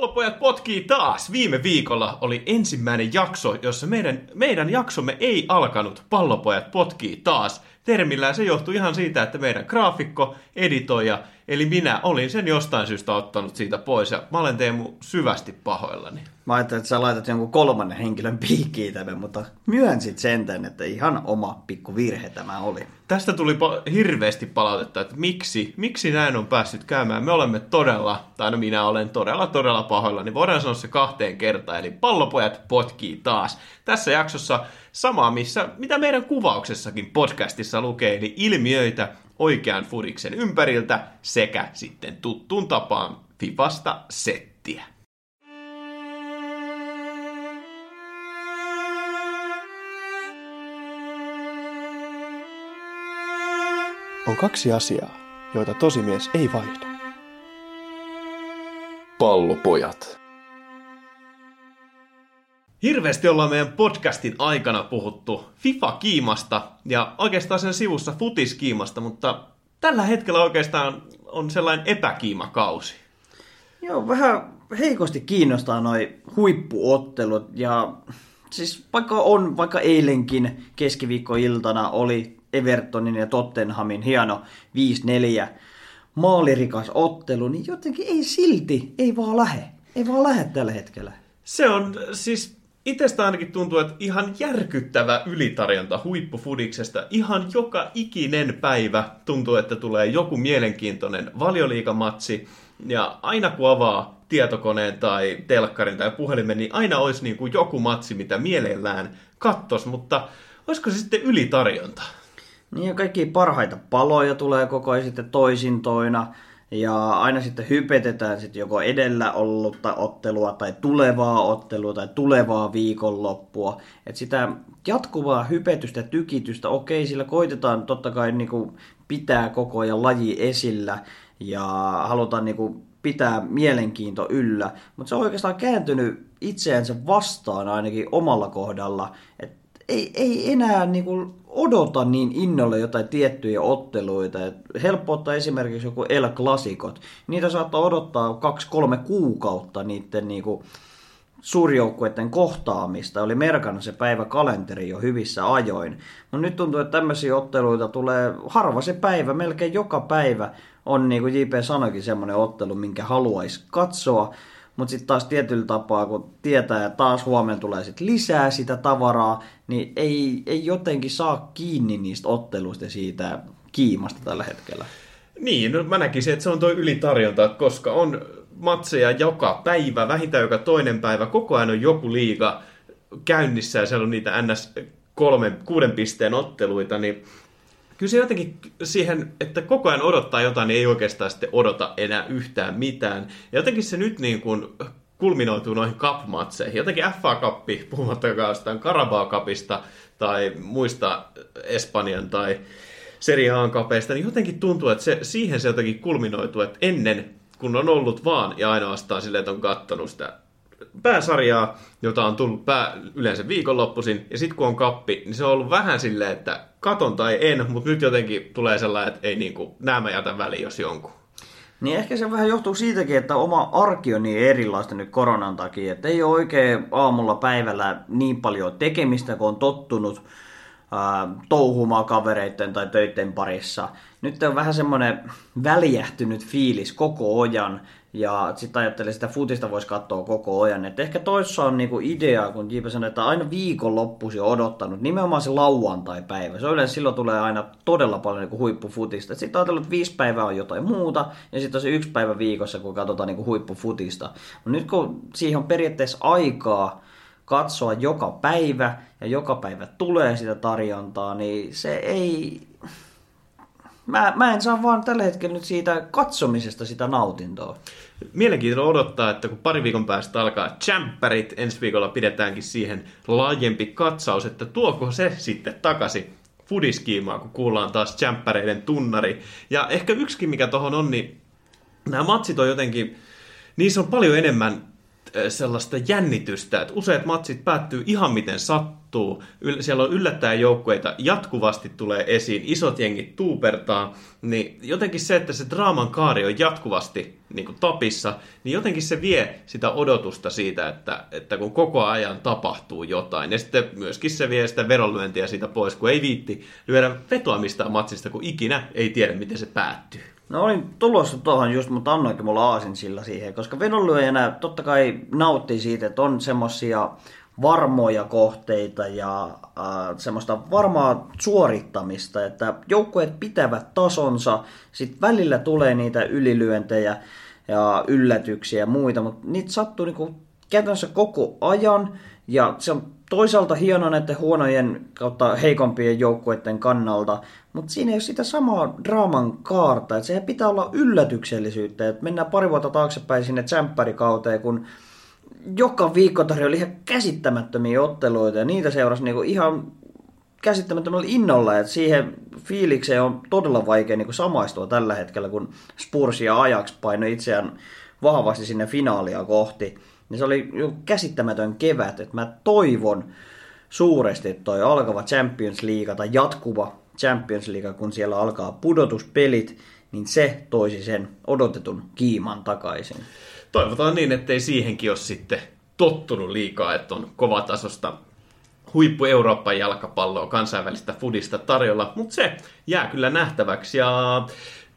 Pallopojat potkii taas. Viime viikolla oli ensimmäinen jakso, jossa meidän, meidän jaksomme ei alkanut Pallopojat potkii taas. Termillään se johtui ihan siitä, että meidän graafikko, editoija, eli minä olin sen jostain syystä ottanut siitä pois. Ja mä olen Teemu syvästi pahoillani. Mä ajattelin, että sä laitat jonkun kolmannen henkilön piikkiin tänne, mutta myönsit sentään, että ihan oma pikku virhe tämä oli. Tästä tuli pa- hirveästi palautetta, että miksi, miksi näin on päässyt käymään. Me olemme todella, tai no minä olen todella, todella pahoilla, niin voidaan sanoa se kahteen kertaan. Eli pallopojat potkii taas. Tässä jaksossa sama, missä, mitä meidän kuvauksessakin podcastissa lukee, eli ilmiöitä oikean furiksen ympäriltä sekä sitten tuttuun tapaan Fifasta settiä. On kaksi asiaa, joita tosimies ei vaihda. Pallopojat. Hirveästi ollaan meidän podcastin aikana puhuttu FIFA-kiimasta ja oikeastaan sen sivussa futiskiimasta, mutta tällä hetkellä oikeastaan on sellainen epäkiimakausi. Joo, vähän heikosti kiinnostaa noi huippuottelut ja siis vaikka on, vaikka eilenkin keskiviikkoiltana oli Evertonin ja Tottenhamin hieno 5-4 maalirikas ottelu, niin jotenkin ei silti, ei vaan lähe. Ei vaan lähe tällä hetkellä. Se on siis itsestä ainakin tuntuu, että ihan järkyttävä ylitarjonta huippufudiksesta. Ihan joka ikinen päivä tuntuu, että tulee joku mielenkiintoinen valioliikamatsi. Ja aina kun avaa tietokoneen tai telkkarin tai puhelimen, niin aina olisi niin kuin joku matsi, mitä mielellään kattos, mutta olisiko se sitten ylitarjonta? Niin ja kaikki parhaita paloja tulee koko ajan sitten toisintoina. Ja aina sitten hypetetään sitten joko edellä ollutta ottelua tai tulevaa ottelua tai tulevaa viikonloppua. Että sitä jatkuvaa hypetystä, tykitystä, okei, sillä koitetaan totta kai niin kuin pitää koko ajan laji esillä ja halutaan niin kuin pitää mielenkiinto yllä. Mutta se on oikeastaan kääntynyt itseänsä vastaan ainakin omalla kohdalla. Et ei, ei enää niin kuin odota niin innolla jotain tiettyjä otteluita. Et helppo ottaa esimerkiksi joku El Clasicot. Niitä saattaa odottaa kaksi-kolme kuukautta niiden niin kuin suurjoukkueiden kohtaamista. Oli merkannut se päivä kalenteri jo hyvissä ajoin. Mutta nyt tuntuu, että tämmöisiä otteluita tulee harva se päivä, melkein joka päivä on, niin kuin JP sanoikin, semmoinen ottelu, minkä haluaisi katsoa. Mutta sitten taas tietyllä tapaa, kun tietää, että taas huomenna tulee sit lisää sitä tavaraa, niin ei, ei jotenkin saa kiinni niistä otteluista siitä kiimasta tällä hetkellä. Niin, no mä näkisin, että se on tuo ylitarjonta, koska on matseja joka päivä, vähintään joka toinen päivä, koko ajan on joku liiga käynnissä ja siellä on niitä NS kolmen, kuuden pisteen otteluita, niin kyllä se jotenkin siihen, että koko ajan odottaa jotain, niin ei oikeastaan sitten odota enää yhtään mitään. Ja jotenkin se nyt niin kuin kulminoituu noihin cup-matseihin. Jotenkin FA Cup, puhumattakaan jostain Carabao Cupista tai muista Espanjan tai Serie A kapeista, niin jotenkin tuntuu, että se, siihen se jotenkin kulminoituu, että ennen kun on ollut vaan ja ainoastaan silleen, että on kattonut sitä pääsarjaa, jota on tullut pää, yleensä viikonloppuisin, ja sitten kun on kappi, niin se on ollut vähän silleen, että katon tai en, mutta nyt jotenkin tulee sellainen, että ei niin kuin, nämä jätä väliin, jos jonkun. Niin ehkä se vähän johtuu siitäkin, että oma arki on niin erilaista nyt koronan takia, että ei ole oikein aamulla päivällä niin paljon tekemistä, kun on tottunut ää, touhumaan kavereiden tai töiden parissa. Nyt on vähän semmoinen väljähtynyt fiilis koko ajan, ja sitten ajattelin, että futista voisi katsoa koko ajan. Et ehkä toissa on niinku idea, kun Jiipa sanoi, että aina viikonloppuisi on odottanut, nimenomaan se lauantai-päivä. Se yleensä silloin tulee aina todella paljon niinku huippufutista. Sitten ajatellut, että viisi päivää on jotain muuta, ja sitten on se yksi päivä viikossa, kun katsotaan niinku huippufutista. Mutta nyt kun siihen on periaatteessa aikaa, katsoa joka päivä ja joka päivä tulee sitä tarjontaa, niin se ei... Mä, mä en saa vaan tällä hetkellä nyt siitä katsomisesta sitä nautintoa. Mielenkiintoista odottaa, että kun pari viikon päästä alkaa Champerit, ensi viikolla pidetäänkin siihen laajempi katsaus, että tuoko se sitten takaisin fudiskiimaa, kun kuullaan taas Champereiden tunnari. Ja ehkä yksikin mikä tuohon on, niin nämä matsit on jotenkin, niissä on paljon enemmän sellaista jännitystä, että useat matsit päättyy ihan miten sattuu. Siellä on yllättäen joukkueita, jatkuvasti tulee esiin, isot jengit tuupertaa, niin jotenkin se, että se draaman kaari on jatkuvasti niin kuin tapissa, niin jotenkin se vie sitä odotusta siitä, että, että kun koko ajan tapahtuu jotain. Ja sitten myöskin se vie sitä veronlyöntiä siitä pois, kun ei viitti lyödä vetoa mistään matsista, kun ikinä ei tiedä, miten se päättyy. No olin tulossa tuohon just, mutta annoinkin mulla aasin sillä siihen, koska vedonlyöjänä totta kai nauttii siitä, että on semmosia varmoja kohteita ja äh, semmoista varmaa suorittamista, että joukkueet pitävät tasonsa, sitten välillä tulee niitä ylilyöntejä ja yllätyksiä ja muita, mutta niitä sattuu niinku käytännössä koko ajan. Ja se on toisaalta hieno näiden huonojen kautta heikompien joukkueiden kannalta, mutta siinä ei ole sitä samaa draaman kaarta, että se pitää olla yllätyksellisyyttä, että mennään pari vuotta taaksepäin sinne tsemppärikauteen, kun joka viikko tarjoili ihan käsittämättömiä otteluita ja niitä seurasi niinku ihan käsittämättömällä innolla, että siihen fiilikseen on todella vaikea niin samaistua tällä hetkellä, kun Spurs ja Ajax painoi itseään vahvasti sinne finaalia kohti. Niin se oli käsittämätön kevät, että mä toivon suuresti, että toi alkava Champions League tai jatkuva Champions League, kun siellä alkaa pudotuspelit, niin se toisi sen odotetun kiiman takaisin. Toivotaan niin, ettei siihenkin ole sitten tottunut liikaa, että on kovatasosta huippu Euroopan jalkapalloa, kansainvälistä fudista tarjolla, mutta se jää kyllä nähtäväksi. Ja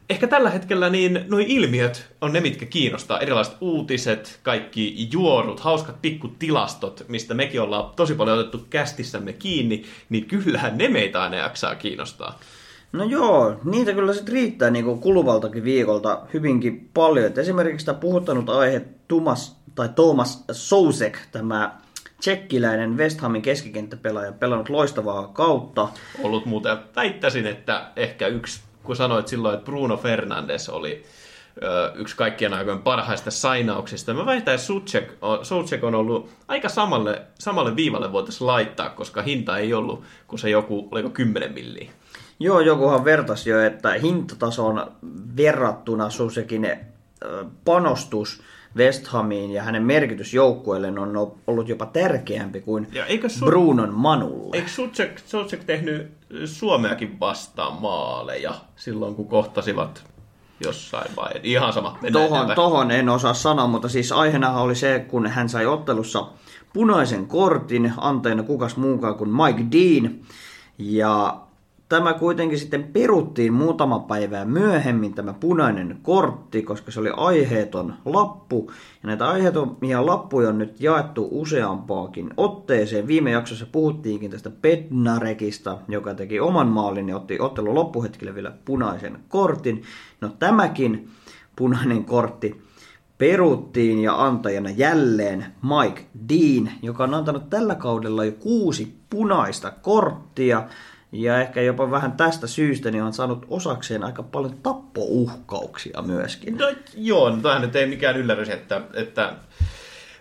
ehkä tällä hetkellä niin nuo ilmiöt on ne, mitkä kiinnostaa. Erilaiset uutiset, kaikki juorut, hauskat pikkutilastot, mistä mekin ollaan tosi paljon otettu kästissämme kiinni, niin kyllähän ne meitä aina jaksaa kiinnostaa. No joo, niitä kyllä sitten riittää niin kuin kuluvaltakin viikolta hyvinkin paljon. Et esimerkiksi tämä puhuttanut aihe Thomas, tai Thomas Sousek, tämä tsekkiläinen West Hamin keskikenttäpelaaja, pelannut loistavaa kautta. Ollut muuten, väittäisin, että ehkä yksi kun sanoit silloin, että Bruno Fernandes oli yksi kaikkien aikojen parhaista sainauksista. Mä väitän, että Suchek on ollut aika samalle, samalle viivalle voitaisiin laittaa, koska hinta ei ollut, kun se joku, oliko 10 milliä. Joo, jokuhan vertasi jo, että hintatason verrattuna Suchekin panostus West Hamiin ja hänen merkitys joukkueelle on ollut jopa tärkeämpi kuin ja eikö Su- Brunon Manulle. Eikö Suchek, Suchek tehnyt Suomeakin vastaan maaleja silloin, kun kohtasivat jossain vai ihan sama. Tohon, tohon en osaa sanoa, mutta siis aiheena oli se, kun hän sai ottelussa punaisen kortin, anteena kukas muukaan kuin Mike Dean. Ja Tämä kuitenkin sitten peruttiin muutama päivää myöhemmin, tämä punainen kortti, koska se oli aiheeton lappu. Ja näitä aiheetomia lappuja on nyt jaettu useampaakin otteeseen. Viime jaksossa puhuttiinkin tästä Petnarekista, joka teki oman maalin ja otti ottelun loppuhetkellä vielä punaisen kortin. No tämäkin punainen kortti peruttiin ja antajana jälleen Mike Dean, joka on antanut tällä kaudella jo kuusi punaista korttia. Ja ehkä jopa vähän tästä syystä niin on saanut osakseen aika paljon tappouhkauksia myöskin. No joo, no tämähän nyt ei mikään yllätys, että, että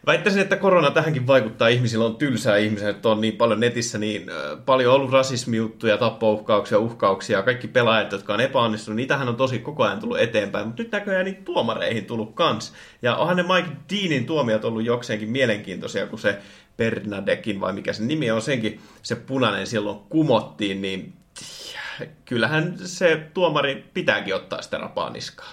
Väittäisin, että korona tähänkin vaikuttaa. Ihmisillä on tylsää, ihmiset on niin paljon netissä, niin paljon ollut rasismiuttuja, tappouhkauksia, uhkauksia. Kaikki pelaajat, jotka on epäonnistunut, niitähän on tosi koko ajan tullut eteenpäin. Mutta nyt näköjään niitä tuomareihin tullut kans. Ja onhan ne Mike Deanin tuomiot ollut jokseenkin mielenkiintoisia, kun se Bernadekin, vai mikä se nimi on, senkin se punainen silloin kumottiin, niin kyllähän se tuomari pitääkin ottaa sitä rapaa niskaa.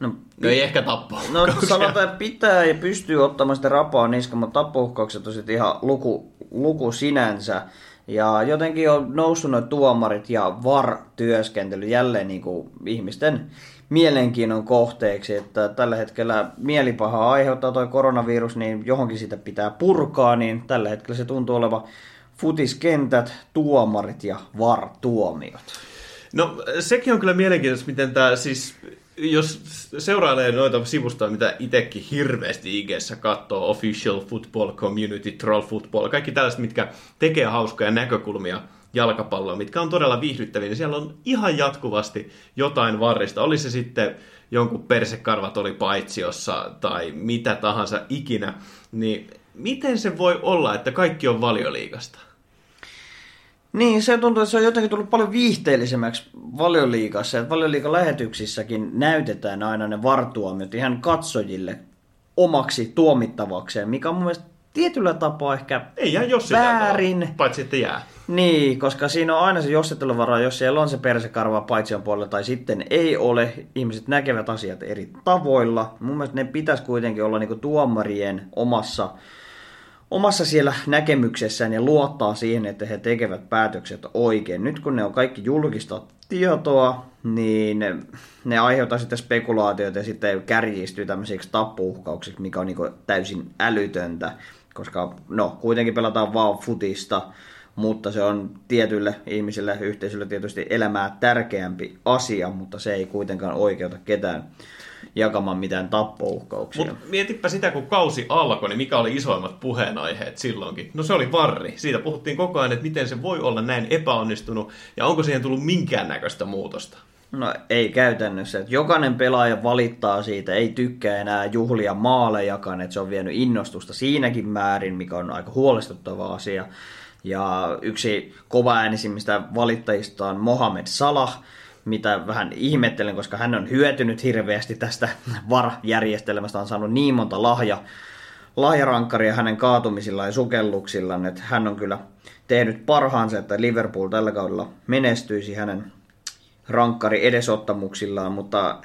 No, no ei ehkä tappo. No sanotaan, että pitää ja pystyy ottamaan sitä rapaa niskaan, mutta tappouhkaukset on sitten ihan luku, luku sinänsä. Ja jotenkin on noussut noin tuomarit ja VAR-työskentely jälleen niin kuin ihmisten mielenkiinnon kohteeksi, että tällä hetkellä mielipahaa aiheuttaa tuo koronavirus, niin johonkin sitä pitää purkaa, niin tällä hetkellä se tuntuu oleva futiskentät, tuomarit ja VAR-tuomiot. No sekin on kyllä mielenkiintoista, miten tämä siis jos seurailee noita sivustoja, mitä itsekin hirveästi ig katsoo, Official Football Community, Troll Football, kaikki tällaiset, mitkä tekee hauskoja näkökulmia jalkapalloa, mitkä on todella viihdyttäviä, niin siellä on ihan jatkuvasti jotain varrista. Oli se sitten jonkun persekarvat oli paitsiossa tai mitä tahansa ikinä, niin miten se voi olla, että kaikki on valioliikasta? Niin, se tuntuu, että se on jotenkin tullut paljon viihteellisemmäksi valioliikassa. Että valioliikan lähetyksissäkin näytetään aina ne vartuomiot ihan katsojille omaksi tuomittavakseen, mikä on mun mielestä tietyllä tapaa ehkä Ei jää jos väärin. paitsi että jää. Niin, koska siinä on aina se jossetteluvara, jos siellä on se persekarva paitsion puolella tai sitten ei ole. Ihmiset näkevät asiat eri tavoilla. Mun mielestä ne pitäisi kuitenkin olla niinku tuomarien omassa, omassa siellä näkemyksessään ja luottaa siihen, että he tekevät päätökset oikein. Nyt kun ne on kaikki julkista tietoa, niin ne, ne aiheuttaa sitten spekulaatioita ja sitten kärjistyy tämmöisiksi tappouhkauksiksi, mikä on niinku täysin älytöntä, koska no, kuitenkin pelataan vaan futista, mutta se on tietylle ihmisille, yhteisölle tietysti elämää tärkeämpi asia, mutta se ei kuitenkaan oikeuta ketään jakamaan mitään tappouhkauksia. Mutta mietipä sitä, kun kausi alkoi, niin mikä oli isoimmat puheenaiheet silloinkin? No se oli varri. Siitä puhuttiin koko ajan, että miten se voi olla näin epäonnistunut ja onko siihen tullut minkäännäköistä muutosta. No ei käytännössä. Että jokainen pelaaja valittaa siitä, ei tykkää enää juhlia maalejakaan, että se on vienyt innostusta siinäkin määrin, mikä on aika huolestuttava asia. Ja yksi kova äänisimmistä valittajista on Mohamed Salah, mitä vähän ihmettelen, koska hän on hyötynyt hirveästi tästä VAR-järjestelmästä, on saanut niin monta lahja, lahjarankkaria hänen kaatumisillaan ja sukelluksillaan, että hän on kyllä tehnyt parhaansa, että Liverpool tällä kaudella menestyisi hänen rankkari edesottamuksillaan, mutta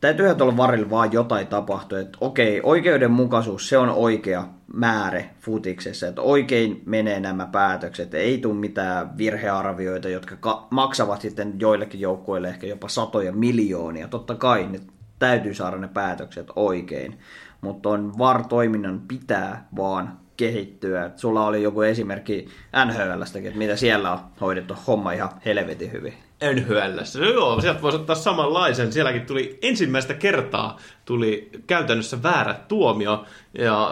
täytyyhän tuolla varilla vaan jotain tapahtua, että okei, oikeudenmukaisuus, se on oikea määrä futiksessa, että oikein menee nämä päätökset, ei tule mitään virhearvioita, jotka ka- maksavat sitten joillekin joukkueille ehkä jopa satoja miljoonia, totta kai ne täytyy saada ne päätökset oikein, mutta on VAR-toiminnan pitää vaan kehittyä. Sulla oli joku esimerkki NHLstäkin, että mitä siellä on hoidettu homma ihan helvetin hyvin. NHLssä. No joo, sieltä voisi ottaa samanlaisen. Sielläkin tuli ensimmäistä kertaa tuli käytännössä väärä tuomio. Ja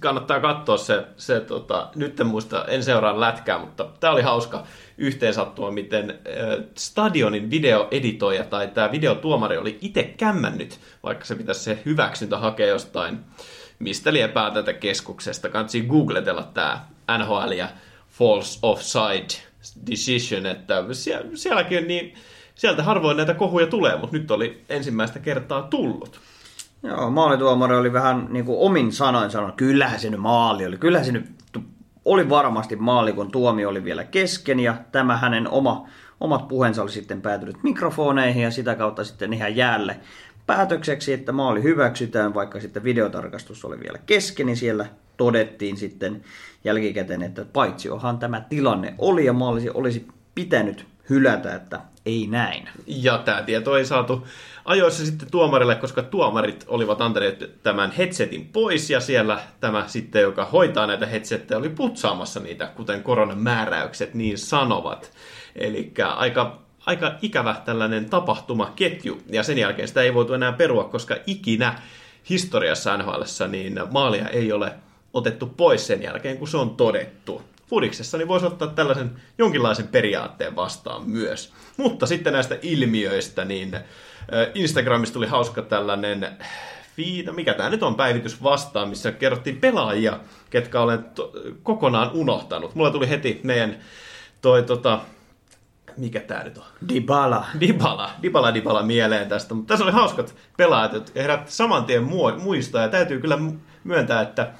kannattaa katsoa se, se tota, nyt en muista, en seuraa lätkää, mutta tämä oli hauska yhteensattuma, miten äh, stadionin videoeditoija tai tämä videotuomari oli itse kämmännyt, vaikka se pitäisi se hyväksyntä hakea jostain mistä lie päätäntäkeskuksesta. Kannattaa googletella tämä NHL ja false offside decision, että sie- sielläkin on niin, sieltä harvoin näitä kohuja tulee, mutta nyt oli ensimmäistä kertaa tullut. Joo, maalituomari oli vähän niin kuin omin sanoin sanonut, kyllähän se nyt maali oli. Kyllähän se nyt oli varmasti maali, kun tuomio oli vielä kesken ja tämä hänen oma, omat puheensa oli sitten päätynyt mikrofoneihin ja sitä kautta sitten ihan jäälle päätökseksi, että maali hyväksytään, vaikka sitten videotarkastus oli vielä kesken, niin siellä todettiin sitten jälkikäteen, että paitsi onhan tämä tilanne oli ja maali olisi pitänyt hylätä, että ei näin. Ja tämä tieto ei saatu ajoissa sitten tuomarille, koska tuomarit olivat antaneet tämän headsetin pois ja siellä tämä sitten, joka hoitaa näitä headsetteja, oli putsaamassa niitä, kuten koronamääräykset niin sanovat. Eli aika, aika ikävä tällainen tapahtumaketju ja sen jälkeen sitä ei voitu enää perua, koska ikinä historiassa nhl niin maalia ei ole otettu pois sen jälkeen, kun se on todettu. Fudiksessa niin voisi ottaa tällaisen jonkinlaisen periaatteen vastaan myös. Mutta sitten näistä ilmiöistä, niin Instagramissa tuli hauska tällainen feed, no mikä tämä nyt on päivitys vastaan, missä kerrottiin pelaajia, ketkä olen to- kokonaan unohtanut. Mulla tuli heti meidän toi tota, mikä tämä nyt on? Dybala. Dybala, Dybala, Dybala mieleen tästä, mutta tässä oli hauskat pelaajat, jotka herätti saman tien mu- muistaa, ja täytyy kyllä myöntää, että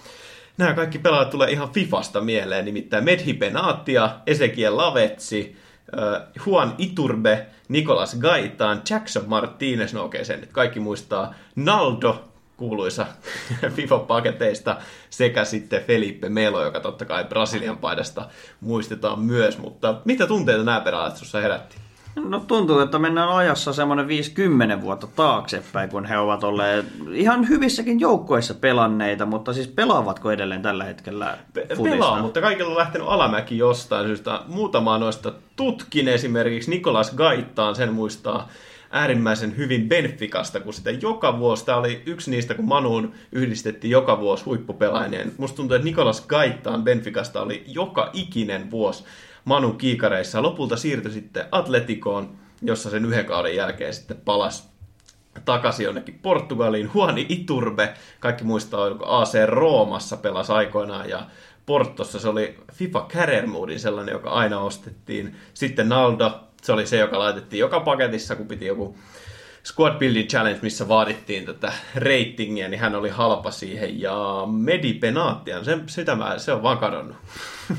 nämä kaikki pelaajat tulee ihan Fifasta mieleen, nimittäin Medhi Benatia, Ezekiel Lavetsi, äh, Juan Iturbe, Nicolas Gaitan, Jackson Martinez, no okei, sen nyt kaikki muistaa, Naldo, kuuluisa FIFA-paketeista, sekä sitten Felipe Melo, joka totta kai Brasilian paidasta muistetaan myös, mutta mitä tunteita nämä pelaajat sinussa herätti? No tuntuu, että mennään ajassa semmoinen 50 vuotta taaksepäin, kun he ovat olleet ihan hyvissäkin joukkoissa pelanneita, mutta siis pelaavatko edelleen tällä hetkellä Pe- futista? pelaa, mutta kaikilla on lähtenyt alamäki jostain syystä. Muutamaa noista tutkin esimerkiksi Nikolas Gaittaan, sen muistaa äärimmäisen hyvin Benficasta, kun sitä joka vuosi, tämä oli yksi niistä, kun Manuun yhdistettiin joka vuosi huippupelaajien. Musta tuntuu, että Nikolas Gaittaan Benficasta oli joka ikinen vuosi Manun kiikareissa. Lopulta siirtyi sitten Atleticoon, jossa sen yhden kauden jälkeen sitten palasi takaisin jonnekin Portugaliin. Juani Iturbe, kaikki muistaa, oliko AC Roomassa pelasi aikoinaan ja Portossa se oli FIFA Career Modin sellainen, joka aina ostettiin. Sitten Naldo, se oli se, joka laitettiin joka paketissa, kun piti joku Squad Building Challenge, missä vaadittiin tätä ratingia, niin hän oli halpa siihen. Ja Medi Penatian, se, sitä mä, se on vaan kadonnut.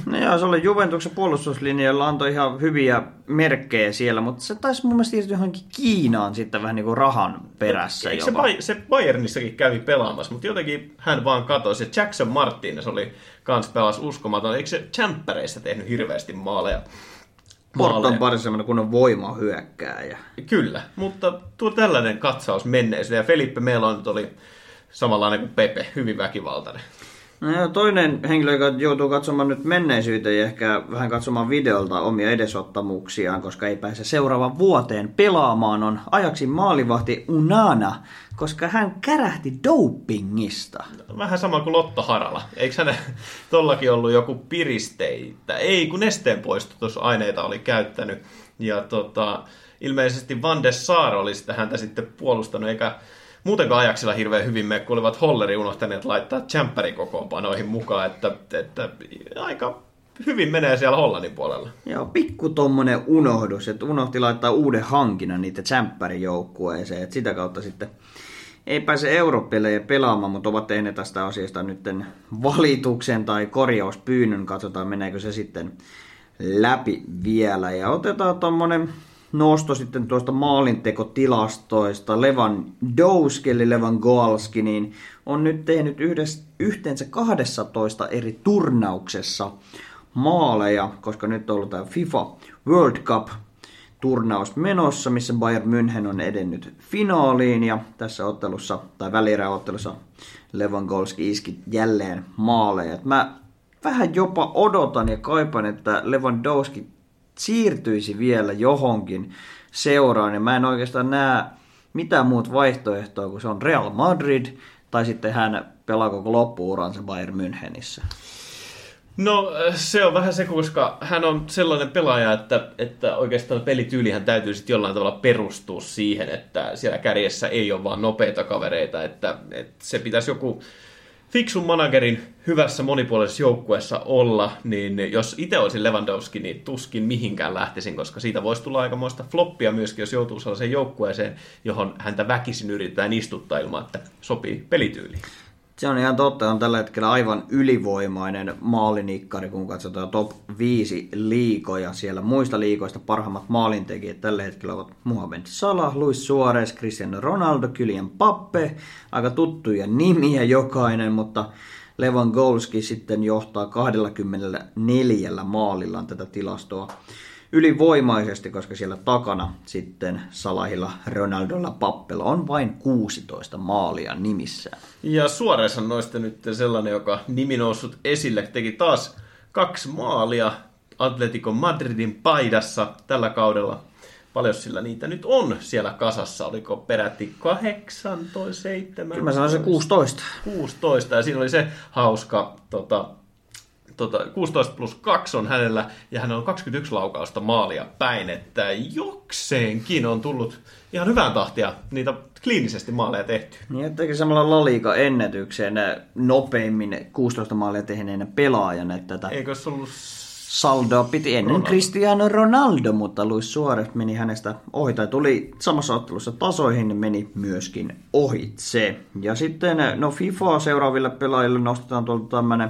No joo, se oli Juventuksen puolustuslinjalla, antoi ihan hyviä merkkejä siellä, mutta se taisi mun mielestä siirtyä johonkin Kiinaan sitten vähän niin kuin rahan perässä Eikö se. Bay- se Bayernissakin kävi pelaamassa, mutta jotenkin hän vaan katosi. Ja Jackson Martinez oli kans pelas uskomaton. Eikö se Champereissa tehnyt hirveästi maaleja? Porto on maaleja? pari semmoinen kunnon voimahyökkääjä. Kyllä, mutta tuo tällainen katsaus menneisyyteen. Ja Felipe Melo nyt oli samanlainen kuin Pepe, hyvin väkivaltainen. No toinen henkilö, joka joutuu katsomaan nyt menneisyyteen ja ehkä vähän katsomaan videolta omia edesottamuksiaan, koska ei pääse seuraavan vuoteen pelaamaan, on ajaksi maalivahti Unana, koska hän kärähti dopingista. Vähän sama kuin Lotta Harala. Eikö hän tollakin ollut joku piristeitä? Ei, kun nesteen poistutusaineita oli käyttänyt. Ja tota, ilmeisesti Van de Saar oli sitä häntä sitten puolustanut, eikä muutenkaan ajaksilla hirveän hyvin mene, kun olivat Holleri unohtaneet laittaa Champerin kokoonpanoihin mukaan, että, että aika hyvin menee siellä Hollannin puolella. Joo, pikku tommonen unohdus, että unohti laittaa uuden hankinnan niitä tsemppärin joukkueeseen, että sitä kautta sitten ei pääse europelejä pelaamaan, mutta ovat tehneet tästä asiasta nyt valituksen tai korjauspyynnön, katsotaan meneekö se sitten läpi vielä. Ja otetaan tommonen nosto sitten tuosta maalintekotilastoista. Levan Douski, eli Levan Goalski, niin on nyt tehnyt yhdessä, yhteensä 12 eri turnauksessa maaleja, koska nyt on ollut tämä FIFA World Cup turnaus menossa, missä Bayern München on edennyt finaaliin ja tässä ottelussa tai välieräottelussa Lewandowski iski jälleen maaleja. Mä vähän jopa odotan ja kaipan, että Lewandowski siirtyisi vielä johonkin seuraan ja mä en oikeastaan näe mitään muut vaihtoehtoa, kun se on Real Madrid tai sitten hän pelaa koko loppuuransa Bayern Münchenissä. No se on vähän se, koska hän on sellainen pelaaja, että, että oikeastaan pelityylihän täytyy sitten jollain tavalla perustua siihen, että siellä kärjessä ei ole vaan nopeita kavereita, että, että se pitäisi joku fiksun managerin hyvässä monipuolisessa joukkueessa olla, niin jos itse olisin Lewandowski, niin tuskin mihinkään lähtisin, koska siitä voisi tulla aikamoista floppia myöskin, jos joutuu sellaiseen joukkueeseen, johon häntä väkisin yritetään istuttaa ilman, että sopii pelityyliin. Se on ihan totta, on tällä hetkellä aivan ylivoimainen maalinikkari, kun katsotaan top 5 liikoja. Siellä muista liikoista parhaimmat maalintekijät tällä hetkellä ovat Mohamed Salah, Luis Suarez, Cristiano Ronaldo, Kylian Pappe. Aika tuttuja nimiä jokainen, mutta Lewandowski sitten johtaa 24 maalillaan tätä tilastoa ylivoimaisesti, koska siellä takana sitten Salahilla, Ronaldolla, Pappella on vain 16 maalia nimissään. Ja Suoressa noista nyt sellainen, joka nimi noussut esille, teki taas kaksi maalia Atletico Madridin paidassa tällä kaudella. Paljon sillä niitä nyt on siellä kasassa? Oliko peräti 18, 7? Kyllä mä sanoisin 16. 16, ja siinä oli se hauska tota, tota, 16 plus 2 on hänellä, ja hän on 21 laukausta maalia päin, että jokseenkin on tullut ihan hyvään tahtia niitä kliinisesti maaleja tehty. Niin, että samalla La Liga ennätyksen nopeimmin 16 maalia tehneenä pelaajana, että tätä Eikö se ollut saldoa piti ennen Ronaldo. Cristiano Ronaldo, mutta Luis Suarez meni hänestä ohi, tai tuli samassa ottelussa tasoihin, niin meni myöskin ohitse. Ja sitten, no FIFA seuraaville pelaajille nostetaan tuolta tämmönen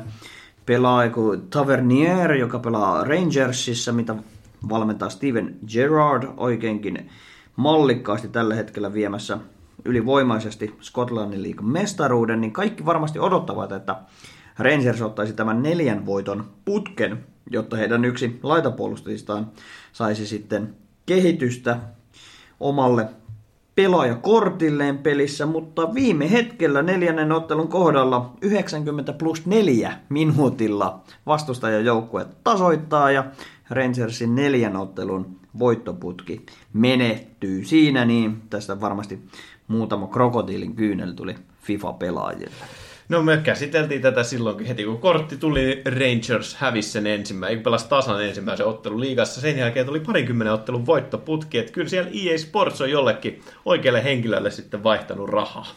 pelaaja kuin Tavernier, joka pelaa Rangersissa, mitä valmentaa Steven Gerrard oikeinkin mallikkaasti tällä hetkellä viemässä ylivoimaisesti Skotlannin liigan mestaruuden, niin kaikki varmasti odottavat, että Rangers ottaisi tämän neljän voiton putken, jotta heidän yksi laitapuolustajistaan saisi sitten kehitystä omalle pelaajakortilleen pelissä, mutta viime hetkellä neljännen ottelun kohdalla 90 plus 4 minuutilla vastustajajoukkue tasoittaa ja Rangersin neljän ottelun voittoputki menehtyy siinä, niin tästä varmasti muutama krokotiilin kyynel tuli FIFA-pelaajille. No me käsiteltiin tätä silloinkin heti, kun kortti tuli, Rangers hävisi sen ensimmäisen, pelasi tasan ensimmäisen ottelun liigassa. Sen jälkeen tuli parinkymmenen ottelun voittoputki, että kyllä siellä EA Sports on jollekin oikealle henkilölle sitten vaihtanut rahaa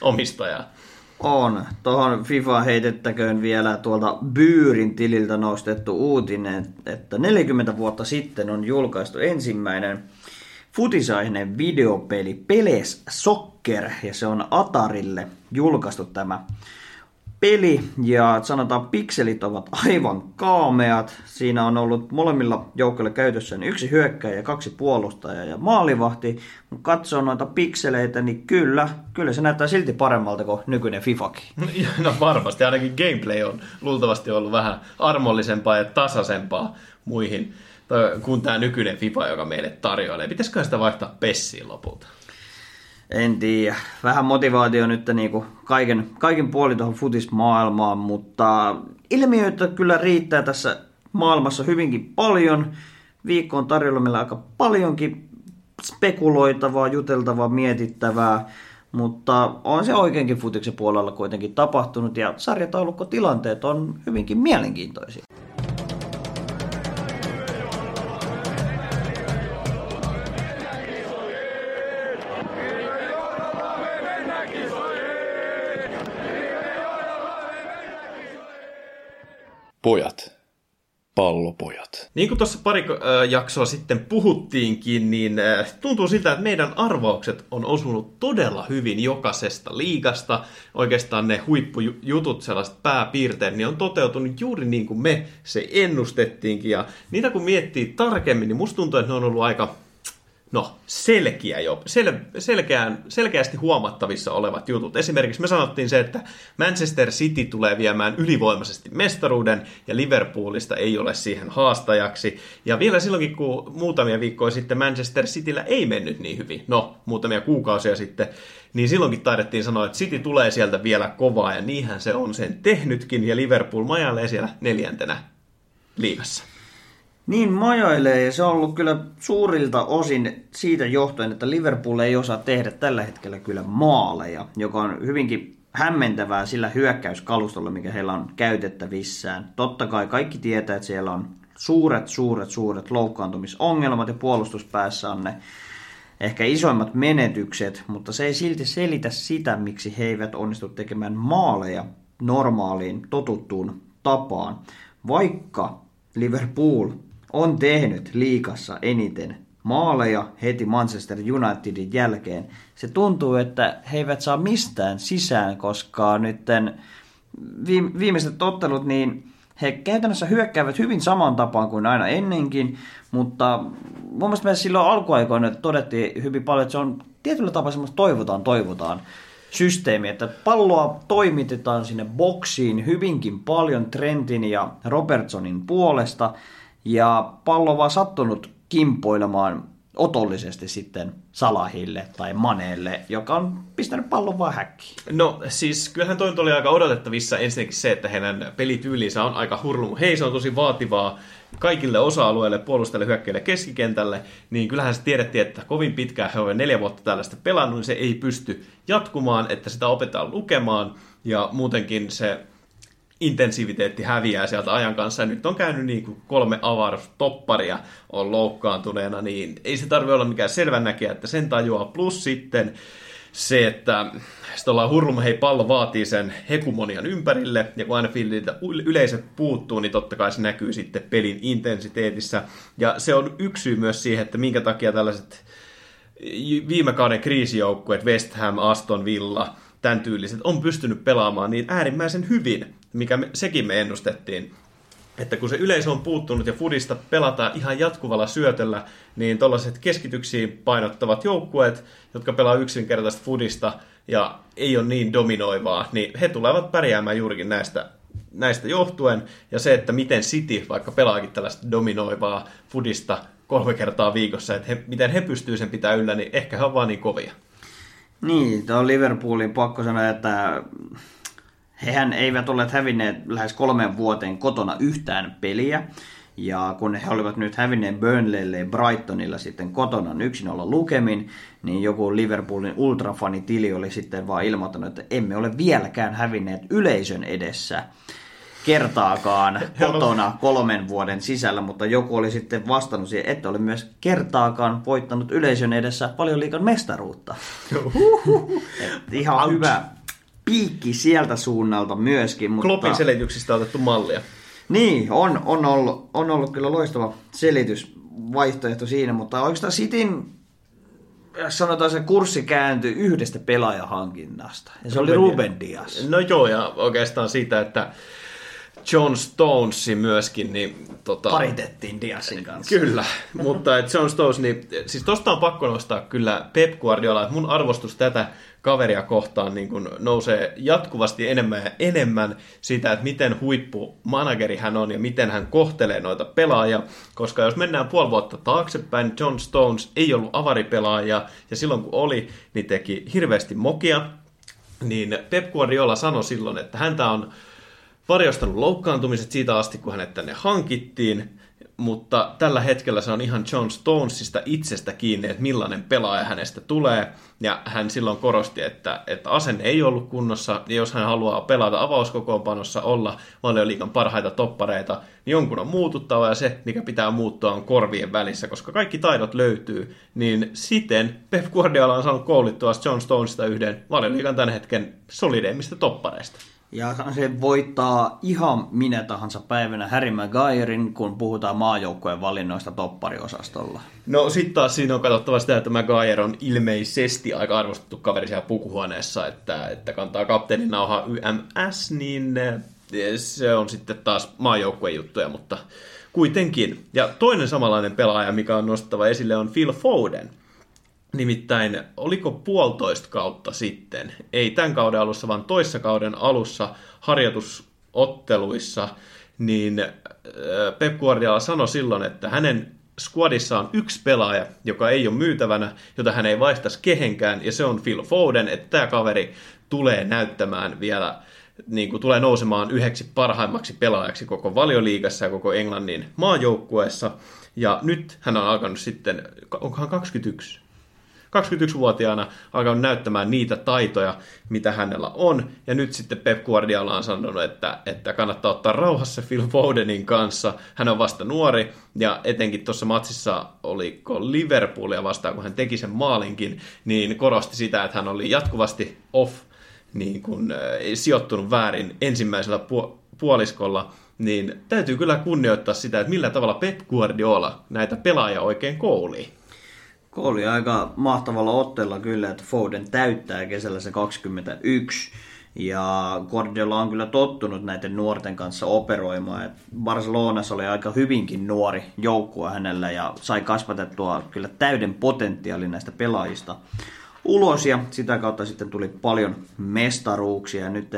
omistajaa. On. Tuohon FIFA heitettäköön vielä tuolta Byyrin tililtä nostettu uutinen, että 40 vuotta sitten on julkaistu ensimmäinen futisainen videopeli Peles Soccer, ja se on Atarille julkaistu tämä peli, ja sanotaan pikselit ovat aivan kaameat. Siinä on ollut molemmilla joukkoilla käytössä yksi hyökkäjä, kaksi puolustajaa ja maalivahti. Kun katsoo noita pikseleitä, niin kyllä, kyllä se näyttää silti paremmalta kuin nykyinen FIFAkin. No varmasti, ainakin gameplay on luultavasti ollut vähän armollisempaa ja tasaisempaa muihin kuin tämä nykyinen FIFA, joka meille tarjoilee. Pitäisikö sitä vaihtaa pessiin lopulta? En tiedä. Vähän motivaatio nyt niin kuin kaiken, kaiken puolin tuohon futismaailmaan, mutta ilmiöitä kyllä riittää tässä maailmassa hyvinkin paljon. Viikko on tarjolla meillä aika paljonkin spekuloitavaa, juteltavaa, mietittävää, mutta on se oikeinkin futiksen puolella kuitenkin tapahtunut ja sarjataulukkotilanteet on hyvinkin mielenkiintoisia. Pojat. Pallopojat. Niin kuin tuossa pari jaksoa sitten puhuttiinkin, niin tuntuu siltä, että meidän arvaukset on osunut todella hyvin jokaisesta liigasta. Oikeastaan ne huippujutut, sellaiset pääpiirteet, niin on toteutunut juuri niin kuin me se ennustettiinkin. Ja niitä kun miettii tarkemmin, niin musta tuntuu, että ne on ollut aika no, selkeä jo, sel, selkeään, selkeästi huomattavissa olevat jutut. Esimerkiksi me sanottiin se, että Manchester City tulee viemään ylivoimaisesti mestaruuden ja Liverpoolista ei ole siihen haastajaksi. Ja vielä silloinkin, kun muutamia viikkoja sitten Manchester Cityllä ei mennyt niin hyvin, no muutamia kuukausia sitten, niin silloinkin taidettiin sanoa, että City tulee sieltä vielä kovaa ja niinhän se on sen tehnytkin ja Liverpool majailee siellä neljäntenä liigassa. Niin majailee ja se on ollut kyllä suurilta osin siitä johtuen, että Liverpool ei osaa tehdä tällä hetkellä kyllä maaleja, joka on hyvinkin hämmentävää sillä hyökkäyskalustolla, mikä heillä on käytettävissään. Totta kai kaikki tietää, että siellä on suuret, suuret, suuret loukkaantumisongelmat ja puolustuspäässä on ne ehkä isoimmat menetykset, mutta se ei silti selitä sitä, miksi he eivät onnistu tekemään maaleja normaaliin, totuttuun tapaan. Vaikka Liverpool on tehnyt liikassa eniten maaleja heti Manchester Unitedin jälkeen. Se tuntuu, että he eivät saa mistään sisään, koska nytten viimeiset ottelut, niin he käytännössä hyökkäävät hyvin saman tapaan kuin aina ennenkin, mutta mun mielestä me silloin alkuaikoina todettiin hyvin paljon, että se on tietyllä tapaa semmoista toivotaan, toivotaan systeemi, että palloa toimitetaan sinne boksiin hyvinkin paljon Trentin ja Robertsonin puolesta, ja pallo vaan sattunut kimpoilemaan otollisesti sitten Salahille tai Maneelle, joka on pistänyt pallon vaan häkkiin. No siis kyllähän toi oli aika odotettavissa ensinnäkin se, että heidän pelityylinsä on aika hurlu. Hei, se on tosi vaativaa kaikille osa-alueille, puolustajille, hyökkäille, keskikentälle, niin kyllähän se tiedettiin, että kovin pitkään he ovat neljä vuotta tällaista pelannut, niin se ei pysty jatkumaan, että sitä opetetaan lukemaan, ja muutenkin se intensiviteetti häviää sieltä ajan kanssa. Ja nyt on käynyt niin kuin kolme avaruustopparia on loukkaantuneena, niin ei se tarvitse olla mikään selvän näkijä, että sen tajuaa. Plus sitten se, että sitten ollaan hurlum, hei pallo vaatii sen hekumonian ympärille, ja kun aina fieldiltä yleisö puuttuu, niin totta kai se näkyy sitten pelin intensiteetissä. Ja se on yksi syy myös siihen, että minkä takia tällaiset viime kauden kriisijoukkueet, West Ham, Aston Villa, tämän tyyliset, on pystynyt pelaamaan niin äärimmäisen hyvin mikä me, sekin me ennustettiin, että kun se yleisö on puuttunut ja Fudista pelataan ihan jatkuvalla syötöllä, niin tuollaiset keskityksiin painottavat joukkueet, jotka pelaa yksinkertaista Fudista ja ei ole niin dominoivaa, niin he tulevat pärjäämään juurikin näistä, näistä johtuen. Ja se, että miten City vaikka pelaakin tällaista dominoivaa Fudista kolme kertaa viikossa, että he, miten he pystyvät sen pitää yllä, niin ehkä he ovat vaan niin kovia. Niin, tuo Liverpoolin pakko sanoa, että Hehän eivät olleet hävinneet lähes kolmeen vuoteen kotona yhtään peliä. Ja kun he olivat nyt hävinneet Burnleylle ja Brightonilla sitten kotona yksin olla lukemin, niin joku Liverpoolin ultrafanitili oli sitten vaan ilmoittanut, että emme ole vieläkään hävinneet yleisön edessä kertaakaan kotona kolmen vuoden sisällä, mutta joku oli sitten vastannut siihen, että oli myös kertaakaan voittanut yleisön edessä paljon liikan mestaruutta. ihan Ouch. hyvä, piikki sieltä suunnalta myöskin. Mutta... Kloppin selityksistä on otettu mallia. Niin, on, on, ollut, on ollut kyllä loistava selitysvaihtoehto siinä, mutta oikeastaan Sitin sanotaan se kurssi kääntyi yhdestä pelaajahankinnasta. Ja se oli Ruben Ruben Dias. No joo, ja oikeastaan siitä, että John Stones myöskin, niin tota, Paritettiin Diasin kanssa. Kyllä, mutta et John Stones, niin siis tosta on pakko nostaa kyllä Pep Guardiola, että mun arvostus tätä kaveria kohtaan niin kun nousee jatkuvasti enemmän ja enemmän siitä, että miten huippu manageri hän on ja miten hän kohtelee noita pelaajia, koska jos mennään puoli vuotta taaksepäin, John Stones ei ollut avaripelaaja ja silloin kun oli, niin teki hirveästi mokia, niin Pep Guardiola sanoi silloin, että häntä on varjostanut loukkaantumiset siitä asti, kun hänet tänne hankittiin, mutta tällä hetkellä se on ihan John Stonesista itsestä kiinni, että millainen pelaaja hänestä tulee. Ja hän silloin korosti, että, että asenne ei ollut kunnossa, ja jos hän haluaa pelata avauskokoonpanossa, olla valioliikan parhaita toppareita, niin jonkun on muututtava, ja se, mikä pitää muuttua, on korvien välissä, koska kaikki taidot löytyy. Niin siten Pep Guardiola on saanut koulittua John Stonesista yhden valioliikan tämän hetken solideimmista toppareista. Ja se voittaa ihan minä tahansa päivänä Harry Maguirein, kun puhutaan maajoukkueen valinnoista toppariosastolla. No sitten taas siinä on katsottava sitä, että Maguire on ilmeisesti aika arvostettu kaveri siellä pukuhuoneessa, että, että kantaa kapteenin nauha YMS, niin eh, se on sitten taas maajoukkueen juttuja, mutta kuitenkin. Ja toinen samanlainen pelaaja, mikä on nostava esille, on Phil Foden. Nimittäin, oliko puolitoista kautta sitten, ei tämän kauden alussa, vaan toissa kauden alussa harjoitusotteluissa, niin äh, Pep Guardiola sanoi silloin, että hänen squadissa on yksi pelaaja, joka ei ole myytävänä, jota hän ei vaihtaisi kehenkään, ja se on Phil Foden, että tämä kaveri tulee näyttämään vielä, niin kuin tulee nousemaan yhdeksi parhaimmaksi pelaajaksi koko valioliigassa ja koko Englannin maajoukkueessa. Ja nyt hän on alkanut sitten, onkohan 21? 21-vuotiaana alkanut näyttämään niitä taitoja, mitä hänellä on. Ja nyt sitten Pep Guardiola on sanonut, että, että kannattaa ottaa rauhassa Phil Fodenin kanssa. Hän on vasta nuori ja etenkin tuossa matsissa oliko Liverpoolia vastaan, kun hän teki sen maalinkin, niin korosti sitä, että hän oli jatkuvasti off, niin kuin, sijoittunut väärin ensimmäisellä pu- puoliskolla, niin täytyy kyllä kunnioittaa sitä, että millä tavalla Pep Guardiola näitä pelaajia oikein koulii. Oli aika mahtavalla otteella kyllä, että Foden täyttää kesällä se 21. Ja Guardiola on kyllä tottunut näiden nuorten kanssa operoimaan. Et Barcelonassa oli aika hyvinkin nuori joukkue hänellä ja sai kasvatettua kyllä täyden potentiaalin näistä pelaajista ulos ja sitä kautta sitten tuli paljon mestaruuksia ja nyt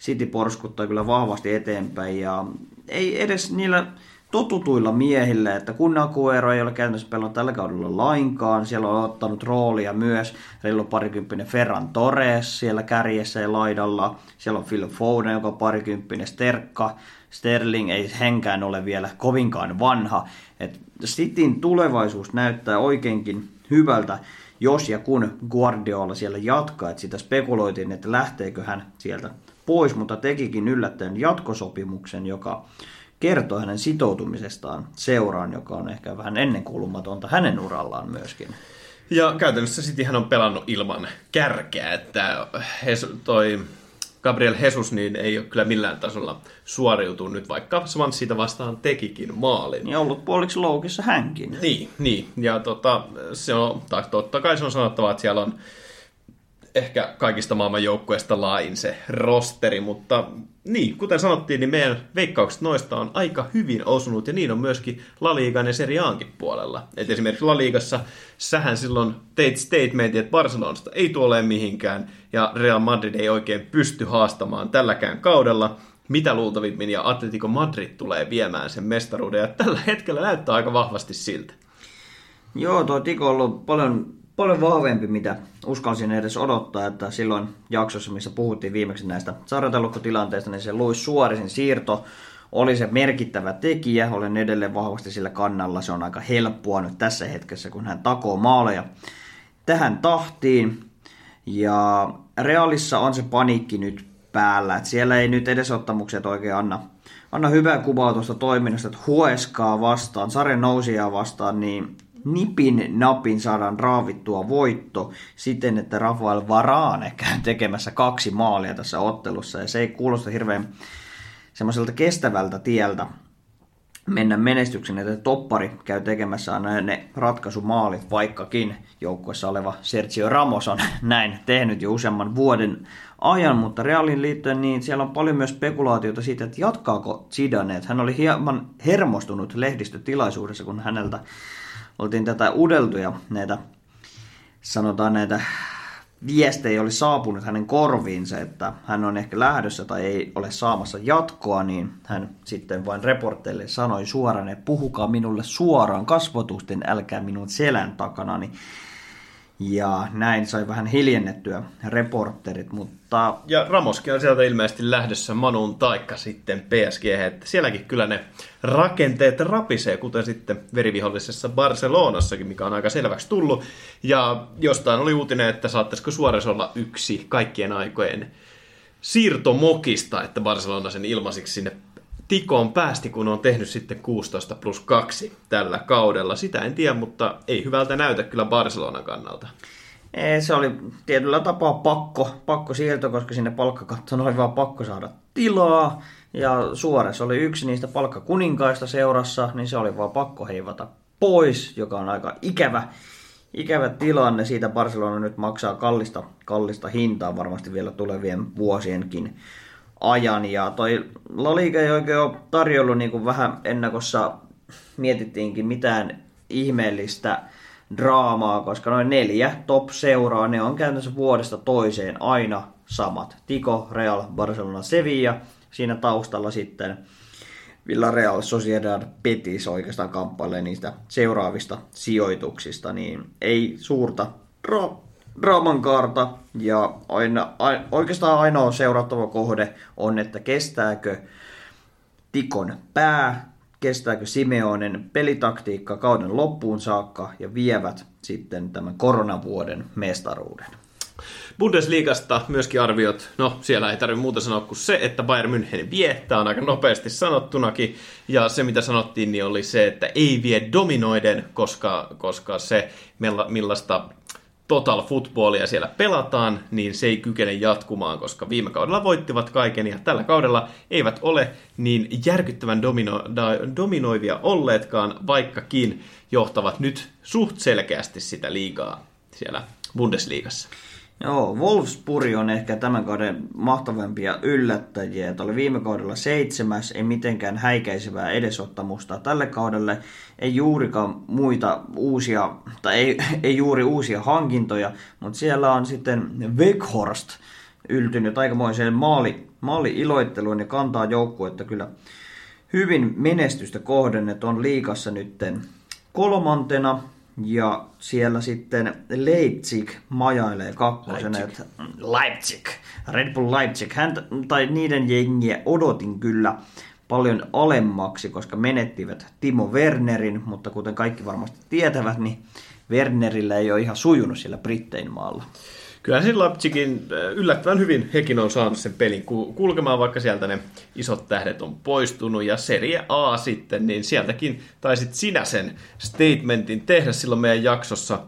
City porskuttaa kyllä vahvasti eteenpäin ja ei edes niillä totutuilla miehillä, että kun Aguero ei ole käytännössä pelannut tällä kaudella lainkaan, siellä on ottanut roolia myös reilu parikymppinen Ferran Torres siellä kärjessä ja laidalla, siellä on Phil Foden, joka on parikymppinen Sterkka, Sterling ei henkään ole vielä kovinkaan vanha, että Cityn tulevaisuus näyttää oikeinkin hyvältä, jos ja kun Guardiola siellä jatkaa, että sitä spekuloitiin, että lähteekö hän sieltä pois, mutta tekikin yllättäen jatkosopimuksen, joka kertoo hänen sitoutumisestaan seuraan, joka on ehkä vähän ennenkuulumatonta hänen urallaan myöskin. Ja käytännössä Cityhän on pelannut ilman kärkeä, että toi Gabriel Jesus niin ei ole kyllä millään tasolla suoriutunut nyt, vaikka Swansea vastaan tekikin maalin. Ja ollut puoliksi loukissa hänkin. Niin, niin. ja tota, se on, totta kai se on sanottava, että siellä on ehkä kaikista maailman joukkueista lain se rosteri, mutta niin, kuten sanottiin, niin meidän veikkaukset noista on aika hyvin osunut, ja niin on myöskin La Ligan ja Serie Aankin puolella. Et esimerkiksi La Ligassa sähän silloin teit statementin, että Barcelonasta ei tule mihinkään, ja Real Madrid ei oikein pysty haastamaan tälläkään kaudella, mitä luultavimmin, ja Atletico Madrid tulee viemään sen mestaruuden, ja tällä hetkellä näyttää aika vahvasti siltä. Joo, tuo Tiko on ollut paljon paljon vahvempi, mitä uskalsin edes odottaa, että silloin jaksossa, missä puhuttiin viimeksi näistä sarjataulukkotilanteista, niin se Luis Suorisin siirto oli se merkittävä tekijä. Olen edelleen vahvasti sillä kannalla. Se on aika helppoa nyt tässä hetkessä, kun hän takoo maaleja tähän tahtiin. Ja Realissa on se paniikki nyt päällä. Että siellä ei nyt edesottamukset oikein anna, anna hyvää kuvaa tuosta toiminnasta, että Hueskaa vastaan, sarjan nousijaa vastaan, niin nipin napin saadaan raavittua voitto siten, että Rafael Varane käy tekemässä kaksi maalia tässä ottelussa. Ja se ei kuulosta hirveän semmoiselta kestävältä tieltä. mennä menestyksen, että toppari käy tekemässä aina ne ratkaisumaalit, vaikkakin joukkueessa oleva Sergio Ramos on näin tehnyt jo useamman vuoden ajan, mutta Realin liittyen niin siellä on paljon myös spekulaatiota siitä, että jatkaako Zidane, hän oli hieman hermostunut lehdistötilaisuudessa, kun häneltä oltiin tätä udeltu ja näitä sanotaan näitä viestejä oli saapunut hänen korviinsa, että hän on ehkä lähdössä tai ei ole saamassa jatkoa, niin hän sitten vain reporteille sanoi suoraan, että puhukaa minulle suoraan kasvotusten, älkää minun selän takana. Niin ja näin sai vähän hiljennettyä reporterit, mutta... Ja Ramoskin on sieltä ilmeisesti lähdössä Manun taikka sitten PSG, että sielläkin kyllä ne rakenteet rapisee, kuten sitten verivihollisessa Barcelonassakin, mikä on aika selväksi tullut. Ja jostain oli uutinen, että saattaisiko Suores olla yksi kaikkien aikojen siirtomokista, että Barcelona sen ilmasiksi sinne tikoon päästi, kun on tehnyt sitten 16 plus 2 tällä kaudella. Sitä en tiedä, mutta ei hyvältä näytä kyllä Barcelonan kannalta. Ei, se oli tietyllä tapaa pakko, pakko siirto, koska sinne palkkakattoon oli vaan pakko saada tilaa. Ja Suores oli yksi niistä palkkakuninkaista seurassa, niin se oli vaan pakko heivata pois, joka on aika ikävä, ikävä tilanne. Siitä Barcelona nyt maksaa kallista, kallista hintaa varmasti vielä tulevien vuosienkin ajan. Ja toi La Liga ei oikein ole tarjollut niin kuin vähän ennakossa mietittiinkin mitään ihmeellistä draamaa, koska noin neljä top-seuraa, ne on käytännössä vuodesta toiseen aina samat. Tico, Real, Barcelona, Sevilla, siinä taustalla sitten Villarreal, Sociedad, Betis oikeastaan kamppailee niistä seuraavista sijoituksista, niin ei suurta draaman kaarta, ja aina, a, oikeastaan ainoa seurattava kohde on, että kestääkö Tikon pää, kestääkö Simeonen pelitaktiikka kauden loppuun saakka ja vievät sitten tämän koronavuoden mestaruuden. Bundesliigasta myöskin arviot, no siellä ei tarvitse muuta sanoa kuin se, että Bayern München vie, tämä on aika nopeasti sanottunakin, ja se mitä sanottiin niin oli se, että ei vie dominoiden, koska, koska se millaista total footballia siellä pelataan, niin se ei kykene jatkumaan, koska viime kaudella voittivat kaiken ja tällä kaudella eivät ole niin järkyttävän domino, dominoivia olleetkaan, vaikkakin johtavat nyt suht selkeästi sitä liigaa siellä Bundesliigassa. Joo, Wolfsburg on ehkä tämän kauden mahtavimpia yllättäjiä. Että oli viime kaudella seitsemäs, ei mitenkään häikäisevää edesottamusta. Tälle kaudelle ei juurikaan muita uusia, tai ei, ei juuri uusia hankintoja, mutta siellä on sitten Weghorst yltynyt aikamoiseen maali, maali-iloitteluun ja kantaa joukkuetta kyllä hyvin menestystä kohden, että on liikassa nytten kolmantena ja siellä sitten Leipzig majailee kakkosena. Leipzig. Leipzig. Red Bull Leipzig. Hän, tai niiden jengiä odotin kyllä paljon alemmaksi, koska menettivät Timo Wernerin, mutta kuten kaikki varmasti tietävät, niin Wernerillä ei ole ihan sujunut siellä Brittein maalla. Kyllä siinä Leipzigin äh, yllättävän hyvin hekin on saanut sen pelin kulkemaan, vaikka sieltä ne isot tähdet on poistunut. Ja Serie A sitten, niin sieltäkin taisit sinä sen statementin tehdä silloin meidän jaksossa.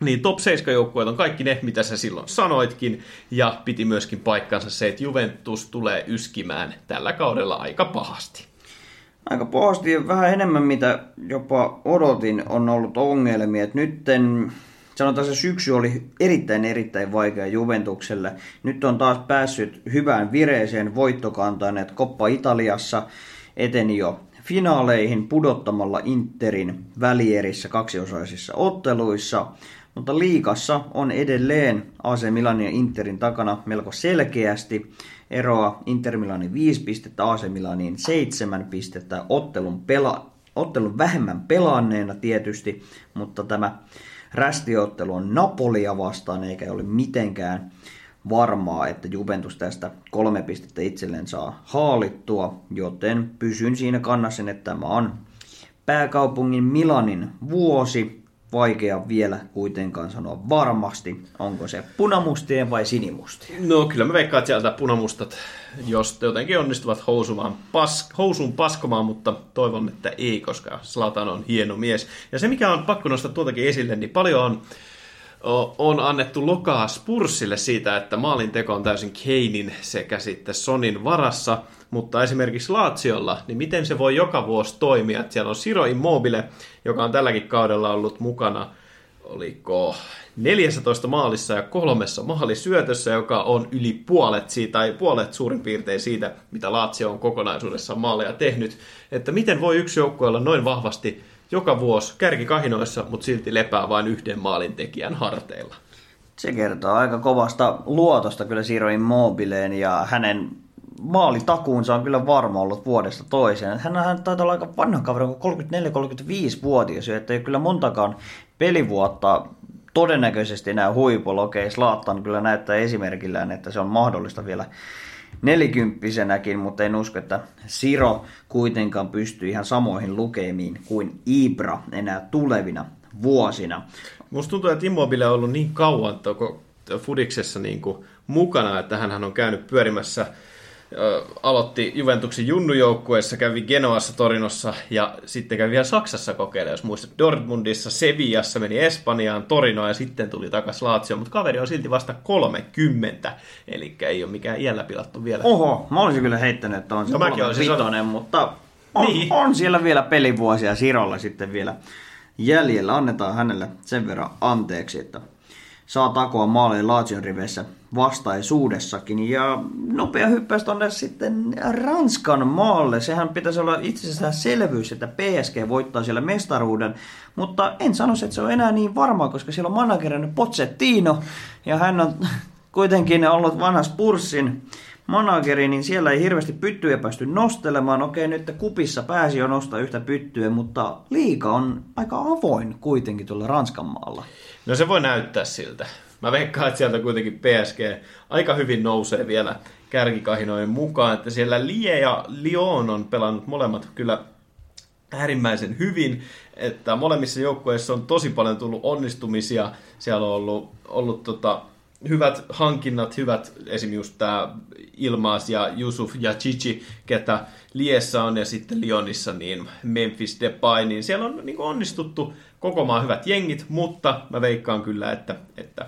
Niin top 7 joukkueet on kaikki ne, mitä sä silloin sanoitkin, ja piti myöskin paikkansa se, että Juventus tulee yskimään tällä kaudella aika pahasti. Aika pahasti, vähän enemmän mitä jopa odotin, on ollut ongelmia. Et nytten sanotaan se syksy oli erittäin erittäin vaikea Juventukselle. Nyt on taas päässyt hyvään vireeseen voittokantaan, että Koppa Italiassa eteni jo finaaleihin pudottamalla Interin välierissä kaksiosaisissa otteluissa, mutta liikassa on edelleen AC Milanin ja Interin takana melko selkeästi eroa Inter Milanin 5 pistettä, AC Milanin 7 pistettä, ottelun, pela, ottelun vähemmän pelanneena tietysti, mutta tämä rästiottelu on Napolia vastaan, eikä ole mitenkään varmaa, että Juventus tästä kolme pistettä itselleen saa haalittua, joten pysyn siinä kannassa, että tämä on pääkaupungin Milanin vuosi. Vaikea vielä kuitenkaan sanoa varmasti, onko se punamustien vai sinimustien. No kyllä mä veikkaan, että sieltä punamustat jos jotenkin onnistuvat housumaan pas, housuun paskomaan, mutta toivon, että ei, koska Slatan on hieno mies. Ja se, mikä on pakko nostaa tuotakin esille, niin paljon on on annettu lokaa Spursille siitä, että maalinteko on täysin Keinin sekä sitten Sonin varassa, mutta esimerkiksi Laatsiolla, niin miten se voi joka vuosi toimia? Että siellä on Siro Immobile, joka on tälläkin kaudella ollut mukana, oliko 14 maalissa ja kolmessa maalisyötössä, joka on yli puolet siitä, tai puolet suurin piirtein siitä, mitä Laatsio on kokonaisuudessaan maaleja tehnyt. Että miten voi yksi joukkue olla noin vahvasti joka vuosi kärkikahinoissa, mutta silti lepää vain yhden maalintekijän harteilla. Se kertoo aika kovasta luotosta kyllä Siro Immobileen ja hänen maalitakuunsa on kyllä varma ollut vuodesta toiseen. Hän, hän taitaa olla aika vanha kaveri, 34-35-vuotias, että ei kyllä montakaan pelivuotta todennäköisesti huipulla. Okei, Slaattan kyllä näyttää esimerkillään, että se on mahdollista vielä nelikymppisenäkin, mutta en usko, että Siro kuitenkaan pystyy ihan samoihin lukemiin kuin Ibra enää tulevina vuosina. Musta tuntuu, että Immobile on ollut niin kauan toko Fudiksessa niin kuin mukana, että hän on käynyt pyörimässä aloitti Juventuksen junnujoukkueessa, kävi Genoassa, Torinossa ja sitten kävi vielä Saksassa kokeilemaan, jos muistat. Dortmundissa, Sevillassa, meni Espanjaan, Torinoa ja sitten tuli takaisin Laatsioon, mutta kaveri on silti vasta 30, eli ei ole mikään iällä pilattu vielä. Oho, mä olisin kyllä heittänyt, että on se no, vitonen, mutta on, niin. on, siellä vielä pelivuosia Sirolla sitten vielä jäljellä. Annetaan hänelle sen verran anteeksi, että saa takoa maaleja Laation riveissä vastaisuudessakin. Ja nopea hyppäys tuonne sitten Ranskan maalle. Sehän pitäisi olla itsessään selvyys, että PSG voittaa siellä mestaruuden. Mutta en sano, että se on enää niin varmaa, koska siellä on managerin Pozzettino. Ja hän on kuitenkin ollut vanha Spurssin manageri, niin siellä ei hirveästi pyttyjä päästy nostelemaan. Okei, nyt kupissa pääsi jo nostaa yhtä pyttyä, mutta liika on aika avoin kuitenkin tuolla Ranskan maalla. No se voi näyttää siltä. Mä veikkaan, että sieltä kuitenkin PSG aika hyvin nousee vielä kärkikahinojen mukaan, että siellä Lie ja Lyon on pelannut molemmat kyllä äärimmäisen hyvin, että molemmissa joukkueissa on tosi paljon tullut onnistumisia, siellä on ollut, ollut tota, hyvät hankinnat, hyvät esimerkiksi just tämä Ilmaas ja Yusuf ja Chichi, ketä Liessä on ja sitten Lyonissa niin Memphis Depay, niin siellä on niin onnistuttu koko maan hyvät jengit, mutta mä veikkaan kyllä, että, että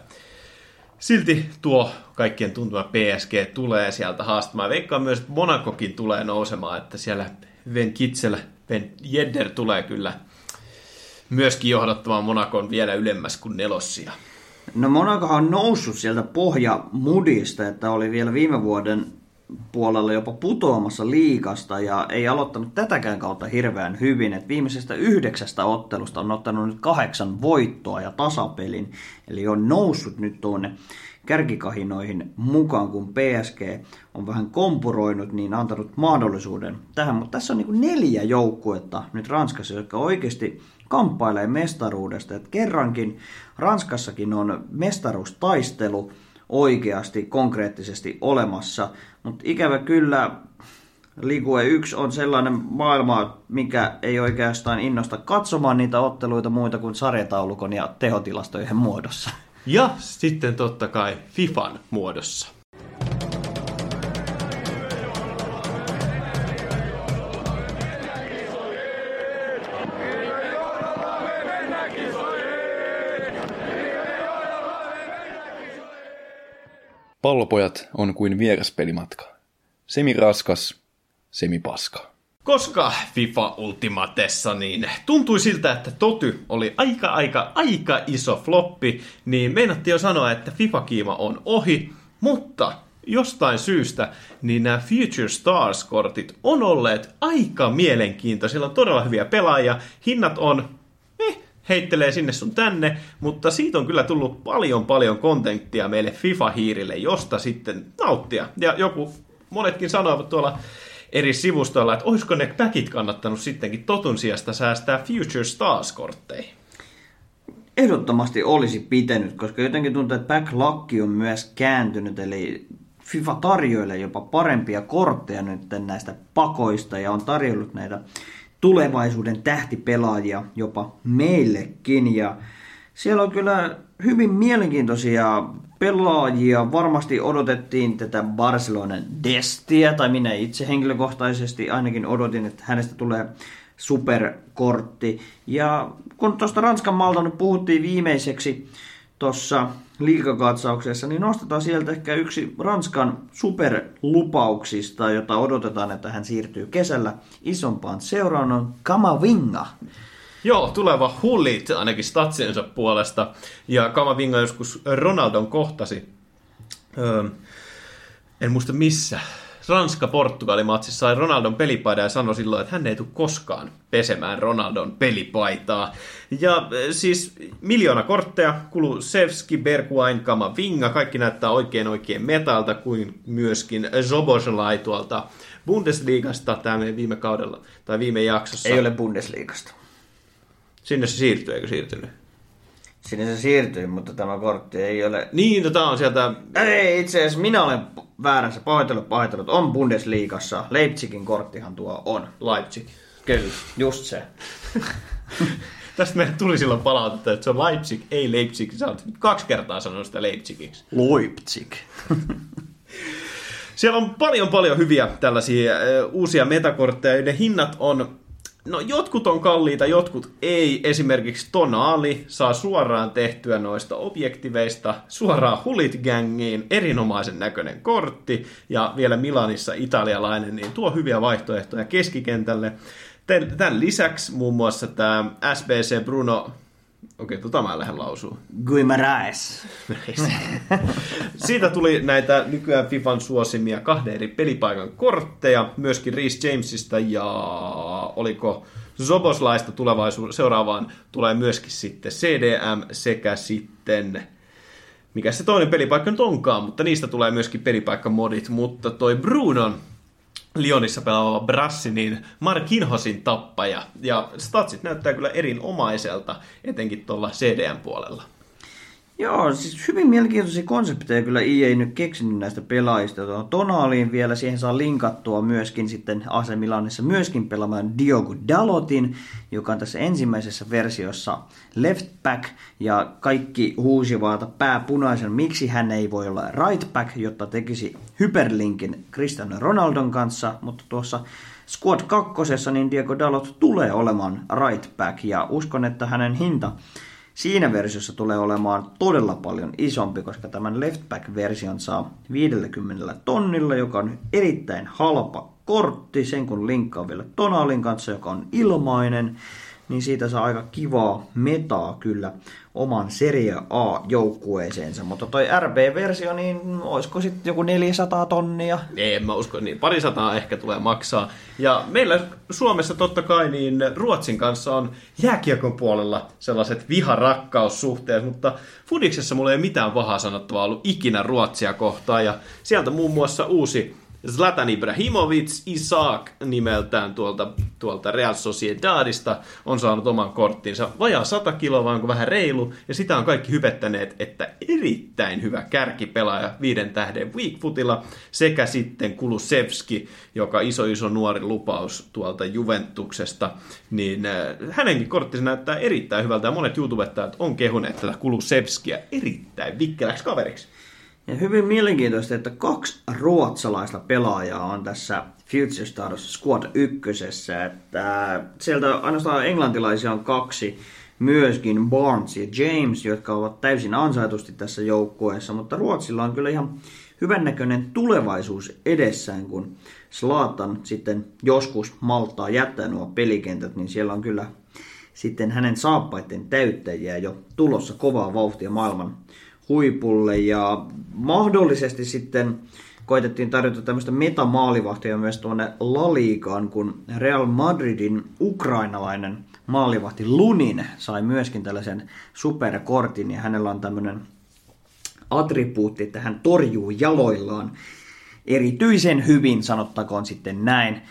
silti tuo kaikkien tuntuma PSG tulee sieltä haastamaan. Veikkaan myös, että Monakokin tulee nousemaan, että siellä Ven Kitsel, Ven Jedder tulee kyllä myöskin johdattamaan Monakon vielä ylemmäs kuin nelossia. No Monakohan on noussut sieltä pohjamudista, että oli vielä viime vuoden puolella jopa putoamassa liikasta ja ei aloittanut tätäkään kautta hirveän hyvin. Et viimeisestä yhdeksästä ottelusta on ottanut nyt kahdeksan voittoa ja tasapelin, eli on noussut nyt tuonne kärkikahinoihin mukaan, kun PSG on vähän kompuroinut, niin antanut mahdollisuuden tähän. Mutta tässä on niin neljä joukkuetta nyt Ranskassa, jotka oikeasti kamppailee mestaruudesta. Et kerrankin Ranskassakin on mestaruustaistelu oikeasti, konkreettisesti olemassa. Mutta ikävä kyllä Ligue 1 on sellainen maailma, mikä ei oikeastaan innosta katsomaan niitä otteluita muita kuin sarjataulukon ja tehotilastojen muodossa. Ja sitten totta kai FIFAn muodossa. Pallopojat on kuin vieraspelimatka. Semi raskas, semi paska. Koska FIFA Ultimatessa niin tuntui siltä, että Toty oli aika aika aika iso floppi, niin meinattiin jo sanoa, että FIFA-kiima on ohi, mutta jostain syystä niin nämä Future Stars-kortit on olleet aika mielenkiintoisia. Siellä on todella hyviä pelaajia, hinnat on heittelee sinne sun tänne, mutta siitä on kyllä tullut paljon paljon kontenttia meille FIFA-hiirille, josta sitten nauttia. Ja joku, monetkin sanoivat tuolla eri sivustoilla, että olisiko ne päkit kannattanut sittenkin totun sijasta säästää Future Stars-kortteihin. Ehdottomasti olisi pitänyt, koska jotenkin tuntuu, että backlocki on myös kääntynyt, eli FIFA tarjoilee jopa parempia kortteja nyt näistä pakoista ja on tarjollut näitä tulevaisuuden tähtipelaajia jopa meillekin. Ja siellä on kyllä hyvin mielenkiintoisia pelaajia. Varmasti odotettiin tätä Barcelonan Destiä, tai minä itse henkilökohtaisesti ainakin odotin, että hänestä tulee superkortti. Ja kun tuosta Ranskan maalta nyt puhuttiin viimeiseksi, tuossa liikakatsauksessa, niin nostetaan sieltä ehkä yksi Ranskan superlupauksista, jota odotetaan, että hän siirtyy kesällä isompaan seuraan, on Kamavinga. Joo, tuleva hullit ainakin statsiensa puolesta. Ja Kamavinga joskus Ronaldon kohtasi. Öö, en muista missä. Ranska-Portugali-matsissa sai Ronaldon pelipaidan ja sanoi silloin, että hän ei tule koskaan pesemään Ronaldon pelipaitaa. Ja e, siis miljoona kortteja, Kulusevski, Bergwijn, Kamavinga, kaikki näyttää oikein oikein metalta, kuin myöskin Zoboslai tuolta Bundesliigasta tämä viime kaudella, tai viime jaksossa. Ei ole Bundesliigasta. Sinne se siirtyy, eikö siirtynyt? Sinne se siirtyy, mutta tämä kortti ei ole... Niin, no tämä on sieltä... Ei, itse asiassa minä olen väärässä. Pahoitellut, pahoitellut. On Bundesliigassa. Leipzigin korttihan tuo on. Leipzig. Kyllä, just se. Tästä meille tuli silloin palautetta, että se on Leipzig, ei Leipzig. Sä oot nyt kaksi kertaa sanonut sitä Leipzigiksi. Leipzig. Siellä on paljon paljon hyviä tällaisia uh, uusia metakortteja, joiden hinnat on No jotkut on kalliita, jotkut ei. Esimerkiksi Tonaali saa suoraan tehtyä noista objektiveista suoraan Hulit-gängiin, erinomaisen näköinen kortti, ja vielä Milanissa italialainen, niin tuo hyviä vaihtoehtoja keskikentälle. Tämän lisäksi muun muassa tämä SBC Bruno Okei, tota mä lähden lausua. Guimaraes. Siitä tuli näitä nykyään FIFAn suosimia kahden eri pelipaikan kortteja, myöskin Reece Jamesista ja oliko Zoboslaista tulevaisuudessa seuraavaan tulee myöskin sitten CDM sekä sitten mikä se toinen pelipaikka nyt onkaan, mutta niistä tulee myöskin pelipaikkamodit, mutta toi Brunon Lionissa pelaava Brassi, niin Markinhosin tappaja. Ja statsit näyttää kyllä erinomaiselta, etenkin tuolla CDM puolella. Joo, siis hyvin mielenkiintoisia konsepteja kyllä EA nyt keksinyt näistä pelaajista. Tuo Tonaaliin vielä, siihen saa linkattua myöskin sitten AC Milanissa myöskin pelaamaan Diogo Dalotin, joka on tässä ensimmäisessä versiossa left back, ja kaikki huusivat pääpunaisen, miksi hän ei voi olla right back, jotta tekisi hyperlinkin Cristiano Ronaldon kanssa, mutta tuossa Squad 2, niin Diego Dalot tulee olemaan right back, ja uskon, että hänen hinta Siinä versiossa tulee olemaan todella paljon isompi, koska tämän leftback-version saa 50 tonnilla, joka on erittäin halpa kortti, sen kun linkkaa vielä Tonalin kanssa, joka on ilmainen, niin siitä saa aika kivaa metaa kyllä oman Serie A-joukkueeseensa. Mutta toi RB-versio, niin olisiko sitten joku 400 tonnia? Ei, en mä usko, niin parisataa ehkä tulee maksaa. Ja meillä Suomessa totta kai niin Ruotsin kanssa on jääkiekon puolella sellaiset viharakkaussuhteet, mutta Fudiksessa mulla ei mitään pahaa sanottavaa ollut ikinä Ruotsia kohtaan. Ja sieltä muun muassa uusi Zlatan Ibrahimovic Isaac nimeltään tuolta, tuolta Real Sociedadista on saanut oman korttinsa. Vajaa 100 kiloa, vaan vähän reilu, ja sitä on kaikki hypettäneet, että erittäin hyvä kärkipelaaja viiden tähden Weakfootilla, sekä sitten Kulusevski, joka iso iso nuori lupaus tuolta Juventuksesta, niin äh, hänenkin korttinsa näyttää erittäin hyvältä, ja monet YouTubettajat on kehuneet tätä Kulusevskiä erittäin vikkeläksi kaveriksi. Ja hyvin mielenkiintoista, että kaksi ruotsalaista pelaajaa on tässä Future Stars Squad ykkösessä. Että sieltä ainoastaan englantilaisia on kaksi, myöskin Barnes ja James, jotka ovat täysin ansaitusti tässä joukkueessa, mutta Ruotsilla on kyllä ihan hyvännäköinen tulevaisuus edessään, kun Slaatan sitten joskus maltaa jättää nuo pelikentät, niin siellä on kyllä sitten hänen saappaiden täyttäjiä jo tulossa kovaa vauhtia maailman huipulle. Ja mahdollisesti sitten koitettiin tarjota tämmöistä metamaalivahtia myös tuonne Laliikaan, kun Real Madridin ukrainalainen maalivahti Lunin sai myöskin tällaisen superkortin ja hänellä on tämmöinen attribuutti, että hän torjuu jaloillaan erityisen hyvin, sanottakoon sitten näin,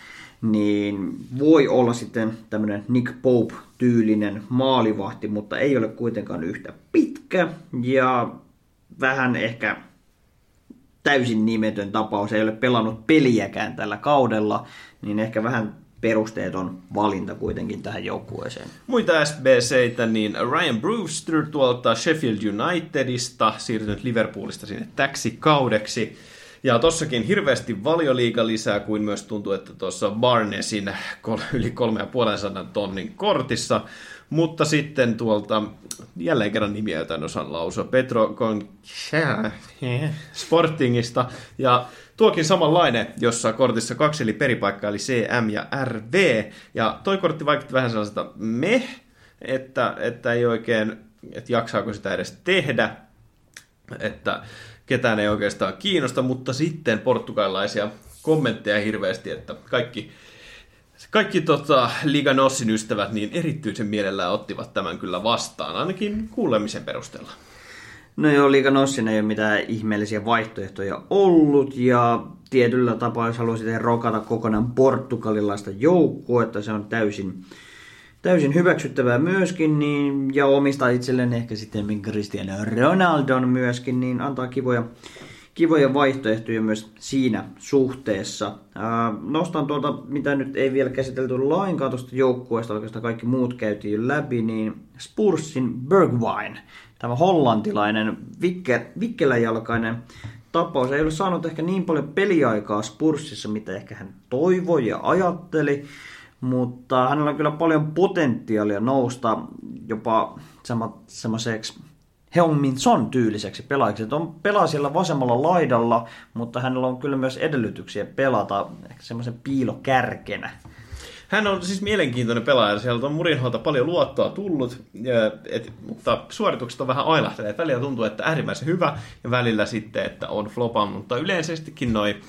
niin voi olla sitten tämmöinen Nick Pope-tyylinen maalivahti, mutta ei ole kuitenkaan yhtä pitkä ja vähän ehkä täysin nimetön tapaus, ei ole pelannut peliäkään tällä kaudella, niin ehkä vähän perusteeton valinta kuitenkin tähän joukkueeseen. Muita SBCitä, niin Ryan Brewster tuolta Sheffield Unitedista, siirtynyt Liverpoolista sinne täksi kaudeksi. Ja tossakin hirveästi valioliiga lisää, kuin myös tuntuu, että tuossa Barnesin yli 3,5 tonnin kortissa. Mutta sitten tuolta, jälleen kerran nimiä, joita en osaa lausua, Petro Con Sportingista. Ja tuokin samanlainen, jossa kortissa kaksi eli peripaikka, eli CM ja RV. Ja toi kortti vaikutti vähän sellaiselta meh, että, että ei oikein, että jaksaako sitä edes tehdä. Että ketään ei oikeastaan kiinnosta, mutta sitten portugalilaisia kommentteja hirveästi, että kaikki, kaikki tota, Liga Nossin ystävät niin erityisen mielellään ottivat tämän kyllä vastaan, ainakin kuulemisen perusteella. No joo, Liiga Nossin ei ole mitään ihmeellisiä vaihtoehtoja ollut, ja tietyllä tapaa, jos haluaisi rokata kokonaan portugalilaista joukkuetta, se on täysin, täysin hyväksyttävää myöskin, niin, ja omistaa itselleen ehkä sitten Cristiano Ronaldon myöskin, niin antaa kivoja, kivoja vaihtoehtoja myös siinä suhteessa. Ää, nostan tuolta, mitä nyt ei vielä käsitelty lainkaan tuosta joukkueesta, oikeastaan kaikki muut käytiin läpi, niin Spursin Bergwijn, tämä hollantilainen vikke, vikkeläjalkainen tapaus, ei ole saanut ehkä niin paljon peliaikaa Spursissa, mitä ehkä hän toivoi ja ajatteli, mutta hänellä on kyllä paljon potentiaalia nousta jopa semmoiseksi Heung-Min Son tyyliseksi pelaajaksi. On pelaa siellä vasemmalla laidalla, mutta hänellä on kyllä myös edellytyksiä pelata semmoisen piilokärkenä. Hän on siis mielenkiintoinen pelaaja. Sieltä on Murinholta paljon luottoa tullut, et, mutta suoritukset on vähän ailahteleet. Välillä tuntuu, että äärimmäisen hyvä ja välillä sitten, että on flopan, mutta yleisestikin noin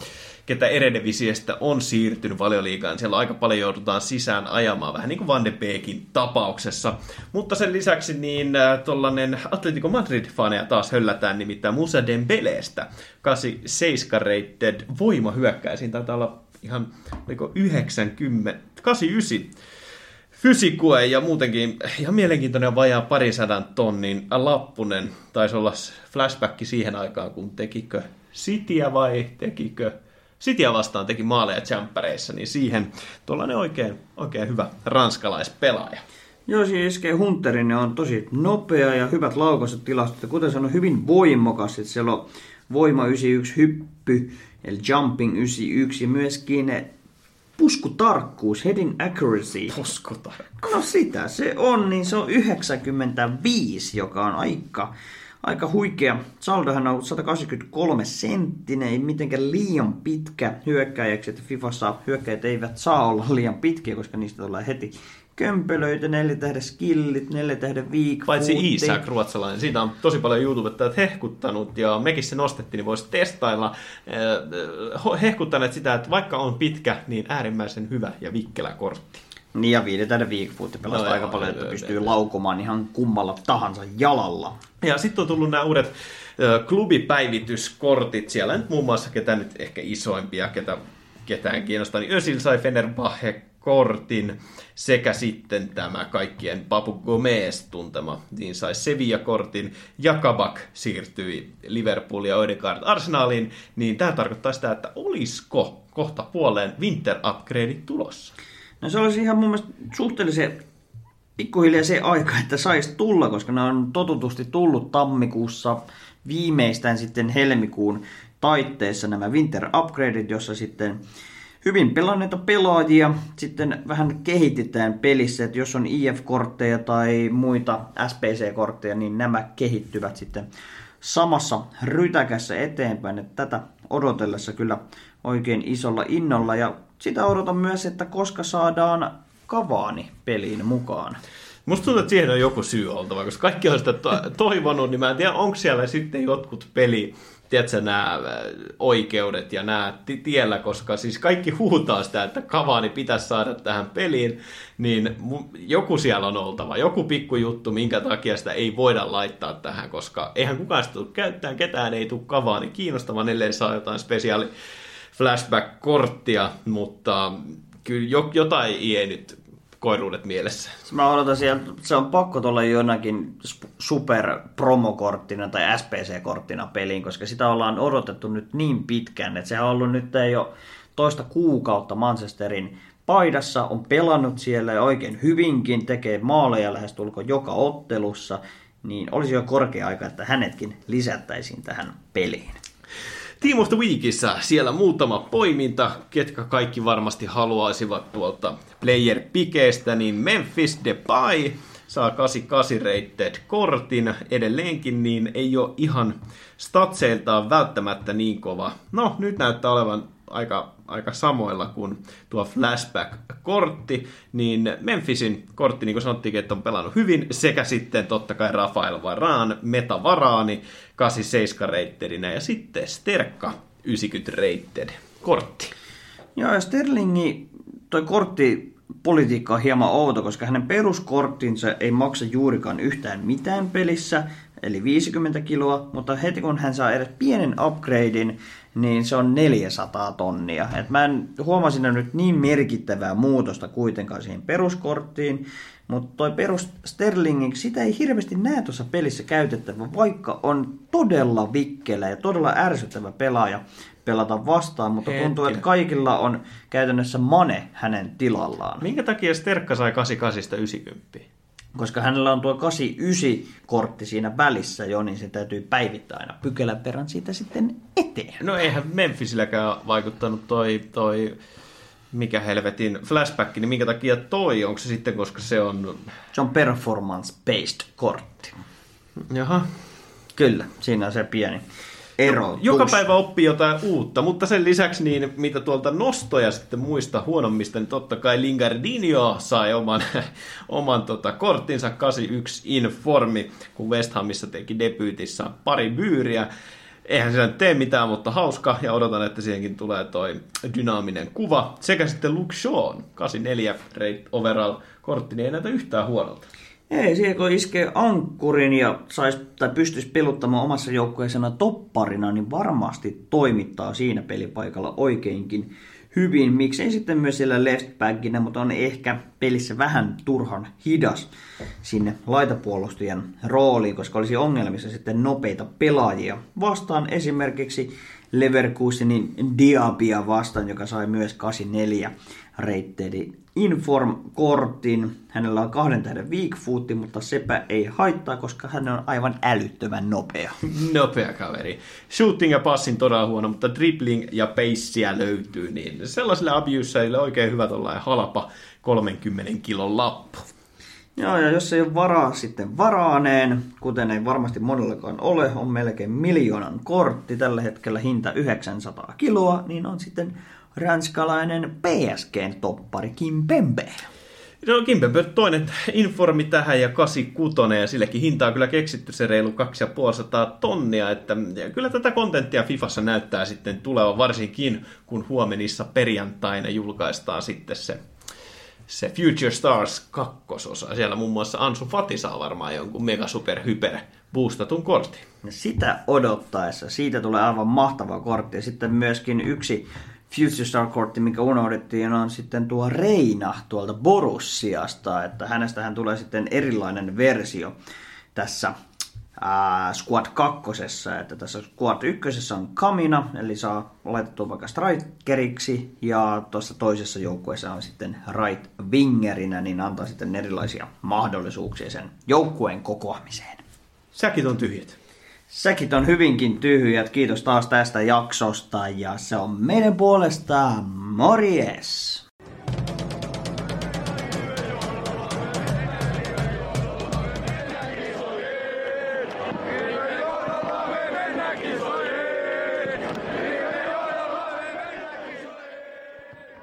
ketä Eredivisiestä on siirtynyt valioliigaan. Siellä aika paljon joudutaan sisään ajamaan, vähän niin kuin Van de Beekin tapauksessa. Mutta sen lisäksi niin tuollainen Atletico Madrid-faneja taas höllätään nimittäin Musa Dembeleestä. 87 rated voimahyökkäjä. Siinä taitaa olla ihan oliko 90, 89 fysikue ja muutenkin ihan mielenkiintoinen vajaa parisadan tonnin lappunen. Taisi olla flashback siihen aikaan, kun tekikö Cityä vai tekikö Cityä vastaan teki maaleja jämppäreissä, niin siihen tuollainen oikein, oikein hyvä ranskalaispelaaja. Joo, siis iskee Hunterin ne on tosi nopea ja hyvät laukaiset tilastot. Kuten sanoin, hyvin voimakas. Että siellä on voima 91 hyppy, eli jumping 91 ja myöskin puskutarkkuus, heading accuracy. Puskutarkkuus. No sitä se on, niin se on 95, joka on aika, aika huikea. Saldohan on 183 senttinen, ei mitenkään liian pitkä hyökkäjäksi, että Fifassa hyökkäjät eivät saa olla liian pitkiä, koska niistä tulee heti kömpelöitä, neljä tähden skillit, neljä tähden viik. Paitsi Isak ruotsalainen, siitä on tosi paljon YouTubettajat hehkuttanut ja mekin se nostettiin, niin voisi testailla. Eh, hehkuttaneet sitä, että vaikka on pitkä, niin äärimmäisen hyvä ja vikkelä kortti. Niin ja viiden tähden viikfuutti pelastaa no, aika paljon, että pystyy laukomaan ihan kummalla tahansa jalalla. Ja sitten on tullut nämä uudet klubipäivityskortit. Siellä nyt muun muassa ketä nyt ehkä isoimpia, ketä ketään kiinnostaa, niin Özil sai Fenerbahce kortin sekä sitten tämä kaikkien Papu Gomez tuntema, niin sai Sevilla-kortin ja Kabak siirtyi Liverpool ja Odegaard Arsenaliin, niin tämä tarkoittaa sitä, että olisiko kohta puoleen winter upgrade tulossa? No se olisi ihan mun mielestä suhteellisen pikkuhiljaa se aika, että saisi tulla, koska ne on totutusti tullut tammikuussa viimeistään sitten helmikuun taitteessa nämä winter upgradeit, jossa sitten hyvin pelanneita pelaajia sitten vähän kehitetään pelissä, että jos on IF-kortteja tai muita SPC-kortteja, niin nämä kehittyvät sitten samassa rytäkässä eteenpäin, että tätä odotellessa kyllä oikein isolla innolla. Ja sitä odotan myös, että koska saadaan Kavaani peliin mukaan. Musta tuntuu, että siihen on joku syy oltava, koska kaikki on sitä to- toivonut, niin mä en tiedä, onko siellä sitten jotkut peli, tiedätkö, nämä äh, oikeudet ja nämä tiellä, koska siis kaikki huutaa sitä, että Kavaani pitäisi saada tähän peliin, niin joku siellä on oltava, joku pikkujuttu, minkä takia sitä ei voida laittaa tähän, koska eihän kukaan sitä tule käyttämään, ketään ei tule Kavaani kiinnostamaan, ellei saa jotain spesiaali flashback-korttia, mutta kyllä jotain ei nyt koiruudet mielessä. Mä odotan sieltä, se on pakko tulla jonakin super promokorttina tai SPC-korttina peliin, koska sitä ollaan odotettu nyt niin pitkään, että se on ollut nyt jo toista kuukautta Manchesterin paidassa, on pelannut siellä ja oikein hyvinkin, tekee maaleja lähestulko joka ottelussa, niin olisi jo korkea aika, että hänetkin lisättäisiin tähän peliin. Team of the Weekissä siellä muutama poiminta, ketkä kaikki varmasti haluaisivat tuolta player pikeestä, niin Memphis Depay saa 88 rated kortin. Edelleenkin, niin ei ole ihan statseiltaan välttämättä niin kova. No, nyt näyttää olevan aika, aika samoilla kuin tuo flashback-kortti, niin Memphisin kortti, niin kuin sanottiin, että on pelannut hyvin, sekä sitten totta kai Rafael Varaan, Meta Varaani, 87 rated ja sitten Sterkka 90 rated kortti. Joo, ja Sterlingi, toi kortti politiikka on hieman outo, koska hänen peruskorttinsa ei maksa juurikaan yhtään mitään pelissä, eli 50 kiloa, mutta heti kun hän saa edes pienen upgradein, niin se on 400 tonnia. Et mä en huomaa siinä nyt niin merkittävää muutosta kuitenkaan siihen peruskorttiin, mutta toi perus Sterlingin, sitä ei hirveästi näe tuossa pelissä käytettävä, vaikka on todella vikkelä ja todella ärsyttävä pelaaja pelata vastaan, mutta Hetkinen. tuntuu, että kaikilla on käytännössä mane hänen tilallaan. Minkä takia Sterkka sai 88 90? Koska hänellä on tuo 89-kortti siinä välissä jo, niin se täytyy päivittää aina pykälän verran siitä sitten eteen. No eihän Memphisilläkään vaikuttanut toi, toi mikä helvetin flashback, niin minkä takia toi? Onko se sitten, koska se on... Se on performance-based kortti. Jaha. Kyllä, siinä on se pieni ero. Joka päivä oppii jotain uutta, mutta sen lisäksi niin mitä tuolta nostoja sitten muista huonommista, niin totta kai Lingardinho sai oman, oman tota, korttinsa 81 informi, kun West Hamissa teki debyytissä pari byyriä. Eihän se tee mitään, mutta hauska, ja odotan, että siihenkin tulee toi dynaaminen kuva. Sekä sitten Luke Shaw, 84 rate overall kortti, niin ei näytä yhtään huonolta. Ei, siihen kun iskee ankkurin ja sais, tai pystyisi peluttamaan omassa joukkueessana topparina, niin varmasti toimittaa siinä pelipaikalla oikeinkin hyvin. Miksei sitten myös siellä left backinä, mutta on ehkä pelissä vähän turhan hidas sinne laitapuolustajan rooliin, koska olisi ongelmissa sitten nopeita pelaajia. Vastaan esimerkiksi Leverkusenin Diabia vastaan, joka sai myös 84 reitteedi Inform-kortin. Hänellä on kahden tähden weak footti, mutta sepä ei haittaa, koska hän on aivan älyttömän nopea. Nopea kaveri. Shooting ja passin todella huono, mutta dribbling ja pacea löytyy, niin sellaisille abuseille oikein hyvä tollainen halpa 30 kilon lappu. Joo, ja jos ei ole varaa sitten varaaneen, kuten ei varmasti monellakaan ole, on melkein miljoonan kortti, tällä hetkellä hinta 900 kiloa, niin on sitten ranskalainen PSGn toppari Kim Pembe. No Kimpembe toinen informi tähän ja 86 ja sillekin hintaa kyllä keksitty se reilu 2500 tonnia, että kyllä tätä kontenttia Fifassa näyttää sitten tulevan varsinkin, kun huomenissa perjantaina julkaistaan sitten se se Future Stars kakkososa. Siellä muun muassa Ansu Fati saa varmaan jonkun mega super hyper boostatun kortin. Sitä odottaessa, siitä tulee aivan mahtava kortti. Ja sitten myöskin yksi Future Star-kortti, mikä unohdettiin, on sitten tuo Reina tuolta Borussiasta, että hänestähän tulee sitten erilainen versio tässä ää, Squad 2. Että tässä Squad 1 on Kamina, eli saa laitettua vaikka strikeriksi, ja tuossa toisessa joukkueessa on sitten right wingerinä, niin antaa sitten erilaisia mahdollisuuksia sen joukkueen kokoamiseen. Säkit on tyhjät. Säkit on hyvinkin tyhjät. Kiitos taas tästä jaksosta ja se on meidän puolesta morjes!